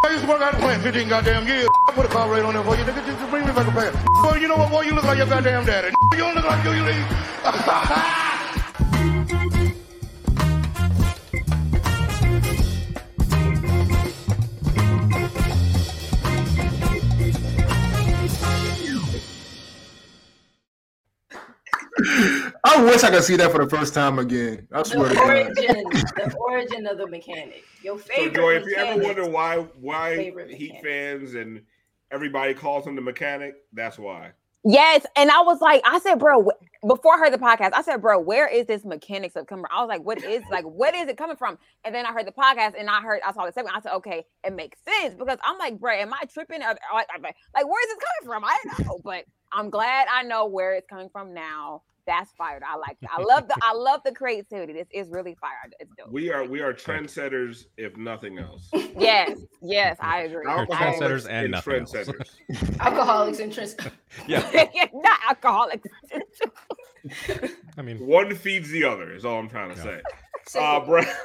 I used to work out the plant 15 goddamn years. I put a carburetor on there for you. Nigga, just bring me back a pair. Boy, you know what, boy? You look like your goddamn daddy. You don't look like you. you I wish I could see that for the first time again. I swear to The God. origin, the origin of the mechanic. Your So, favorite. Joy, if you ever wonder why why Heat fans and everybody calls him the mechanic, that's why. Yes, and I was like, I said, bro, before I heard the podcast, I said, bro, where is this mechanics of coming? I was like, what is like, what is it coming from? And then I heard the podcast, and I heard, I saw the segment. I said, okay, it makes sense because I'm like, bro, am I tripping? Or- or- or- Like, where is this coming from? I don't know, but I'm glad I know where it's coming from now. That's fired. I like it. I love the, I love the creativity. This is really fired. It's dope. We are we are trendsetters, if nothing else. Yes, yes, I agree. Alcoholics trendsetters and nothing else. trendsetters. Alcoholics and trans. Yeah, Not alcoholics. I mean, One feeds the other. Is all I'm trying to Yeah. say. Uh, Brass,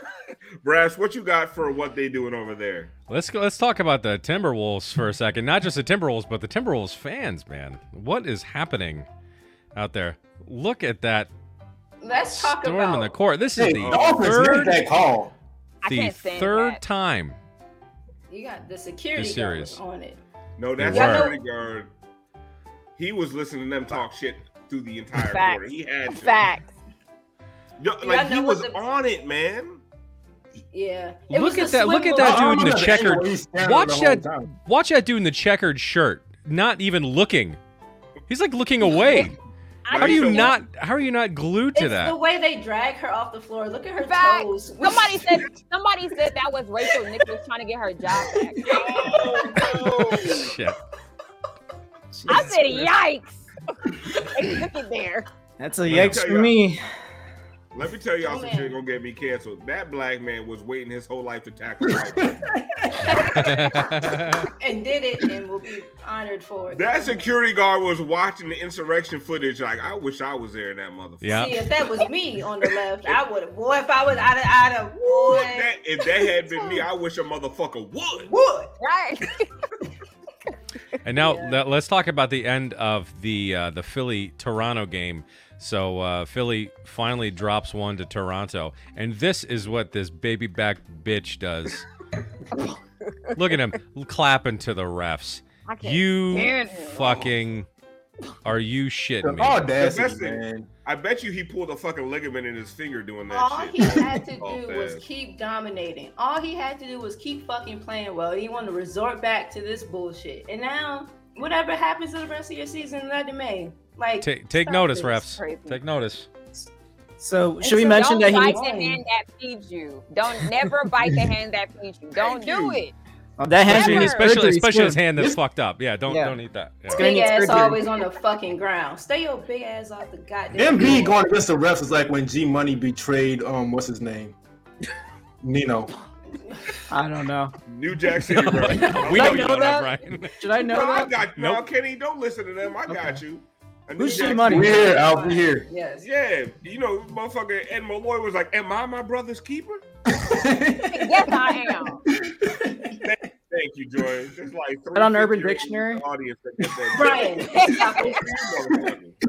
Brass, what you got for what they doing over there? let's go. Let's talk about the Timberwolves for a second. Not just the Timberwolves, but the Timberwolves fans, man. What is happening out there? Look at that Let's talk storm about in the court. This is Hey, the Dolphins make third, that call. I the can't stand third that. time. You got the security This guard series. was on it. No, that They security guard. He was listening to them talk shit through the entire Facts. quarter. He had to. Facts. Yo, like he was the- on it, man. Yeah. It was Look at that! Look at that dude in the checkered. he's Watch that! time. Watch that dude in the checkered shirt. Not even looking. He's like looking away. I How do you don't- How are you not glued to It's that? the way they drag her off the floor. Look at her Facts. toes. Somebody said somebody said that was Rachel Nichols trying to get her job back. Shit. I said, "Yikes!" they took it there. That's a yikes for me. Let me tell y'all Oh, some shit gonna get me canceled. That black man was waiting his whole life to tackle. white man. and did it and will be honored for it. that security guard was watching the insurrection footage. Like, I wish I was there in that motherfucker. Yeah. See, if that was me on the left, I would have. Boy, if I was out of out of If that, if that had been me, I wish a motherfucker would. would. Right. And now Yeah. let- let's talk about the end of the uh, the Philly Toronto game. So uh, Philly finally drops one to Toronto, and this is what this baby back bitch does. Look at him clapping to the refs. You fucking are you shitting me? The Audacity, best thing- man. I bet you he pulled a fucking ligament in his finger doing that All shit. he had to Oh, do was keep dominating. All he had to do was keep fucking playing well. He wanted to resort back to this bullshit. And now, whatever happens to the rest of your season, let it in. Like, Take take notice, refs. crazy. Take notice. So And should we so mention Don't that he bite the hand that feeds you. Don't never bite the hand that feeds you. Don't do it. oh, that hand Never. should need Especially especially his hand that's fucked up. Yeah, don't Yeah. don't eat that. Yeah. Big ass surgery. always on the fucking ground. Stay your big ass off the goddamn. MB floor. going against the refs is like when G Money betrayed um what's his name? Nino. I don't know. New Jack City, bro. we Did know you know know that, that? Brian. Should I know No, I that? got no, Nope. Kenny. Don't listen to them. I got you. A New Who's Jack G Money? We City- here, Al. We here. Yes. Yeah, you know, motherfucker Ed Malloy was like, "Am I my brother's keeper?" Yes, I am. Thank you, Joy. There's like three on Urban 50-year-olds in the Dictionary? Audience that get that. Brian, stop it.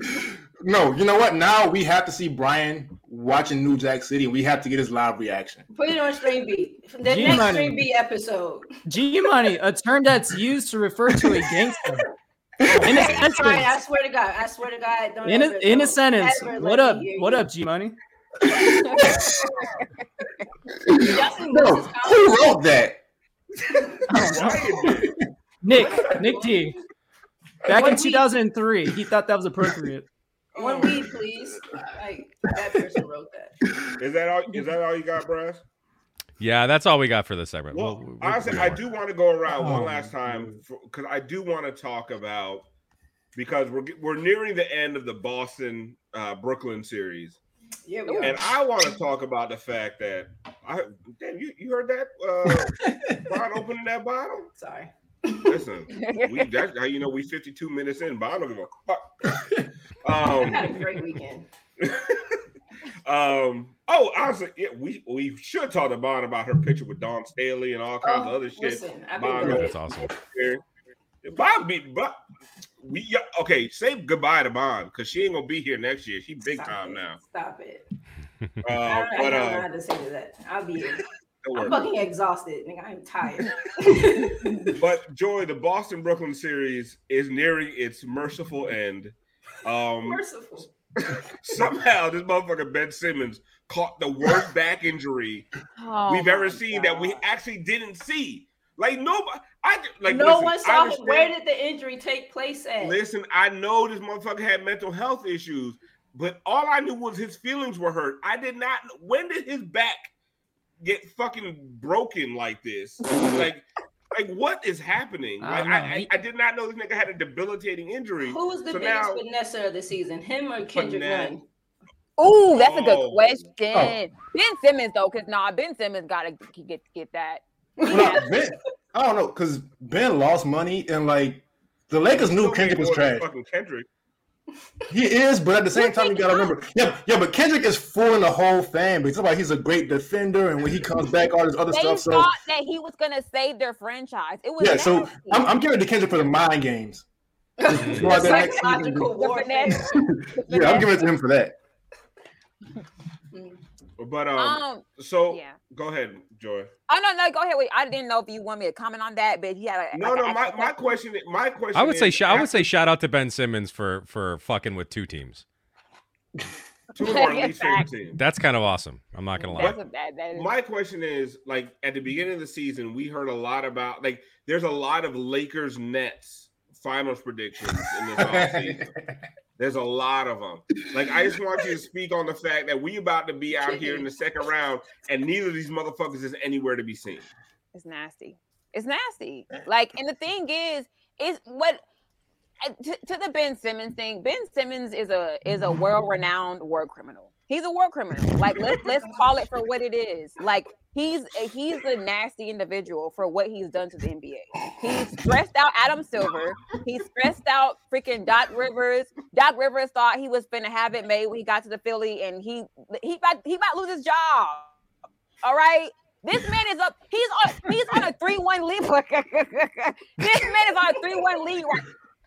Motherfucker. No, you know what? Now we have to see Brian watching New Jack City. We have to get his live reaction. Put it on Stream B. The G next Money. Stream B episode. G Money, a term that's used to refer to a gangster. In a Brian, I sentence. swear to God, I swear to God, don't In a, ever- in a sentence. What up? What up, G Money? No, who wrote that? Nick, Nick D. Back One in week. 2003, he thought that was appropriate. One week, please. Like that person wrote that. Is that all? Is that all you got, Brass? Yeah, that's all we got for this segment. Well, We'll- we'll- honestly, I do want to go around one Oh, last time because I do want to talk about because we're we're nearing the end of the Boston uh, Brooklyn series, Yeah, we are. and I want to talk about the fact that I damn you you heard that uh, Bond opening that bottle. Sorry. Listen, we that's how you know we 52 minutes in. Bond don't give a fuck. I Um, had a great weekend. Um. Oh, honestly, yeah, we we should talk to Bond about her picture with Dawn Staley and all kinds Oh, of other shit. listen, I've been Bond, good. That's awesome. Bond be, but we okay. Say goodbye to Bond because she ain't gonna be here next year. She big Stop time it. now. Stop it. Uh, I don't, I don't know uh, how to say to that. I'll be. I'm fucking exhausted. Nigga, I'm tired. but Joy, the Boston Brooklyn series is nearing its merciful end. Um, Merciful. somehow this motherfucker Ben Simmons caught the worst back injury Oh we've ever my seen that we actually didn't see. Like nobody, I like no listen, one I saw him. Where did the injury take place at? Listen, I know this motherfucker had mental health issues, but all I knew was his feelings were hurt. I did not. When did his back get fucking broken like this? like, like what is happening? I Like, don't I. I, I did not know this nigga had a debilitating injury. Who was the So biggest now- finesser of the season? Him or Kendrick Finesse. Nunn? Ooh, that's a Oh. good question. Ben Simmons though, because nah, Ben Simmons gotta get get that. Nah, ben, I don't know because Ben lost money and like the Lakers knew Kendrick was more trash. Fucking Kendrick. He is, but at the same time, you gotta remember, yeah, yeah. But Kendrick is fooling the whole fan base. It's about he's a great defender, and when he comes back, all this other They stuff. So thought that he was gonna save their franchise. It was yeah, so. I'm, I'm giving it to Kendrick for the mind games. Go out there next season. Psychological warfare. Yeah, I'm giving it to him for that. But um, Um, so yeah. go ahead, Joy. Oh no, no, go ahead. Wait, I didn't know if you want me to comment on that, but he had a No, like no. My, actual my question, my question. I would say sh- I would say shout out to Ben Simmons for for fucking with two teams. two of our least favorite teams. That's kind of awesome. I'm not gonna lie. That's a bad. That is, My question is like at the beginning of the season, we heard a lot about like there's a lot of Lakers Nets finals predictions in this offseason. There's a lot of them. Like I just want you to speak on the fact that we about to be out here in the second round, and neither of these motherfuckers is anywhere to be seen. it's nasty. It's nasty. Like, and the thing is, is what to, to the Ben Simmons thing. Ben Simmons is a is a world renowned war criminal. He's a war criminal. Like let's let's call it for what it is. Like he's he's a nasty individual for what he's done to the NBA. He's stressed out Adam Silver. He stressed out freaking Doc Rivers. Doc Rivers thought he was gonna have it made when he got to the Philly, and he he about he to lose his job. All right. This man is up. He's on. He's on a three-one lead. this man is on a three-one lead.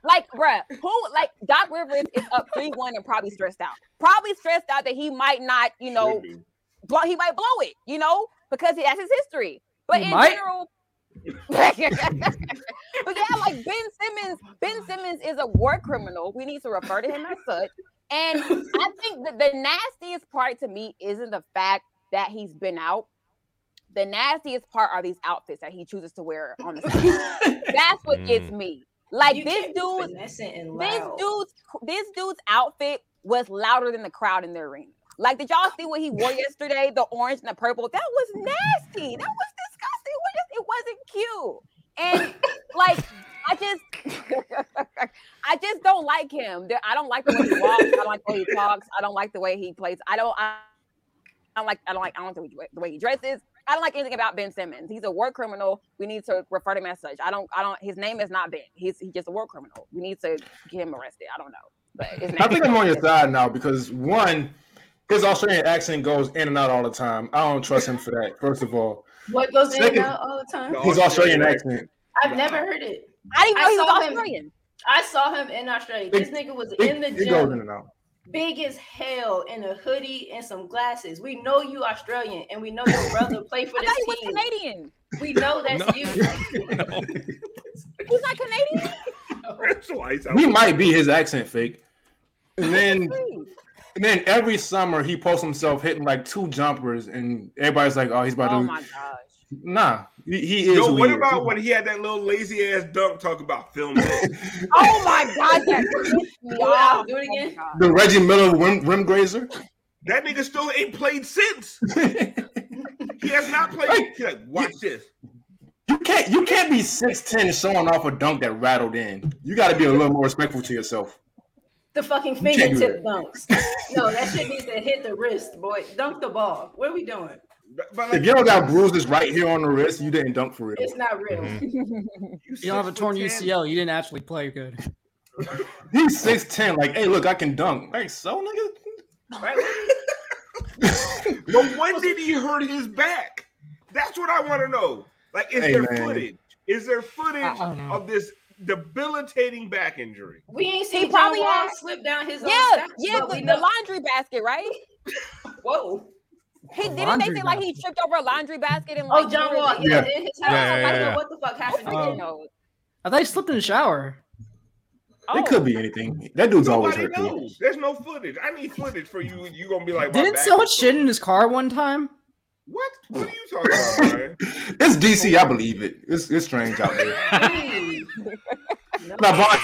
Like, bruh, who? Like, Doc Rivers is up three-one and probably stressed out. Probably stressed out that he might not, you know, Should blow. He might blow it, you know, because he has his history. But He in might. general, but yeah, like Ben Simmons, Ben Simmons is a war criminal. We need to refer to him as such. And I think that the nastiest part to me isn't the fact that he's been out. The nastiest part are these outfits that he chooses to wear on the side. That's what gets mm. me. Like You this dude, this dude's this dude's outfit was louder than the crowd in the arena. Like, did y'all see what he wore yesterday? The orange and the purple. That was nasty. That was disgusting. It, was just, it wasn't cute. And like, I just, I just don't like him. I don't like the way he walks. I don't like the way he talks. I don't like the way he plays. I don't. I, I don't like. I don't like. I don't like the way he dresses. I don't like anything about Ben Simmons. He's a war criminal. We need to refer to him as such. I don't. I don't. His name is not Ben. He's he's just a war criminal. We need to get him arrested. I don't know. But I think I'm on your side now because one, his Australian accent goes in and out all the time. I don't trust him for that. First of all, What goes in and out all the time? No. his Australian accent. I've never heard it. I didn't know I he was saw him- Australian. I saw him in Australia. This nigga was in the It, it goes in and out. Big as hell, in a hoodie and some glasses. We know you Australian, and we know your brother played for I thought he this was team. Canadian. We know that's No. you. No. He's not Canadian. That's why. He might be his accent fake. And then and then every summer he posts himself hitting like two jumpers, and everybody's like, "Oh, he's about Oh to." my gosh. Nah, He, he is. Yo, what he about when he had that little lazy ass dunk talk about film this? Oh my god, that pissed me Do it, off. do it oh again. Oh the Reggie Miller rim, rim grazer? that nigga still ain't played since. He has not played. He's like, watch this. You can't you can't be 6'10 showing off a dunk that rattled in. You gotta be a little more respectful to yourself. The fucking fingertip dunks. No, that shit needs to hit the wrist, boy. Dunk the ball. What are we doing? But, but If you don't got bruises right here on the wrist, you didn't dunk for real. It's not real. Mhm. you You don't have a torn ten. UCL. You didn't actually play good. He's 6'10, like, hey, look, I can dunk. Like, so nigga. Right? but when did he hurt his back? That's what I want to know. Like, is Hey, there man. footage? Is there footage I- I don't know. of this debilitating back injury? We ain't seen. He probably John Wall slip down his own Yeah, steps, yeah, but the, we laundry basket, right? Whoa. He didn't they laundry say like he tripped over a laundry basket and Oh, like John he Wall. really- Yeah, Yeah. in his house. Yeah, yeah, I yeah. what the fuck happened to Freaking him. knows. I thought he slipped in the shower. Oh. It could be oh. anything. That dude's always Nobody hurt. knows. There's no footage. I need footage for you. You gonna be like, Didn't back someone shit in his car one time? What? What are you talking about, man? It's DC, I believe it. It's, it's strange out there. Hey. Now, Vaughn,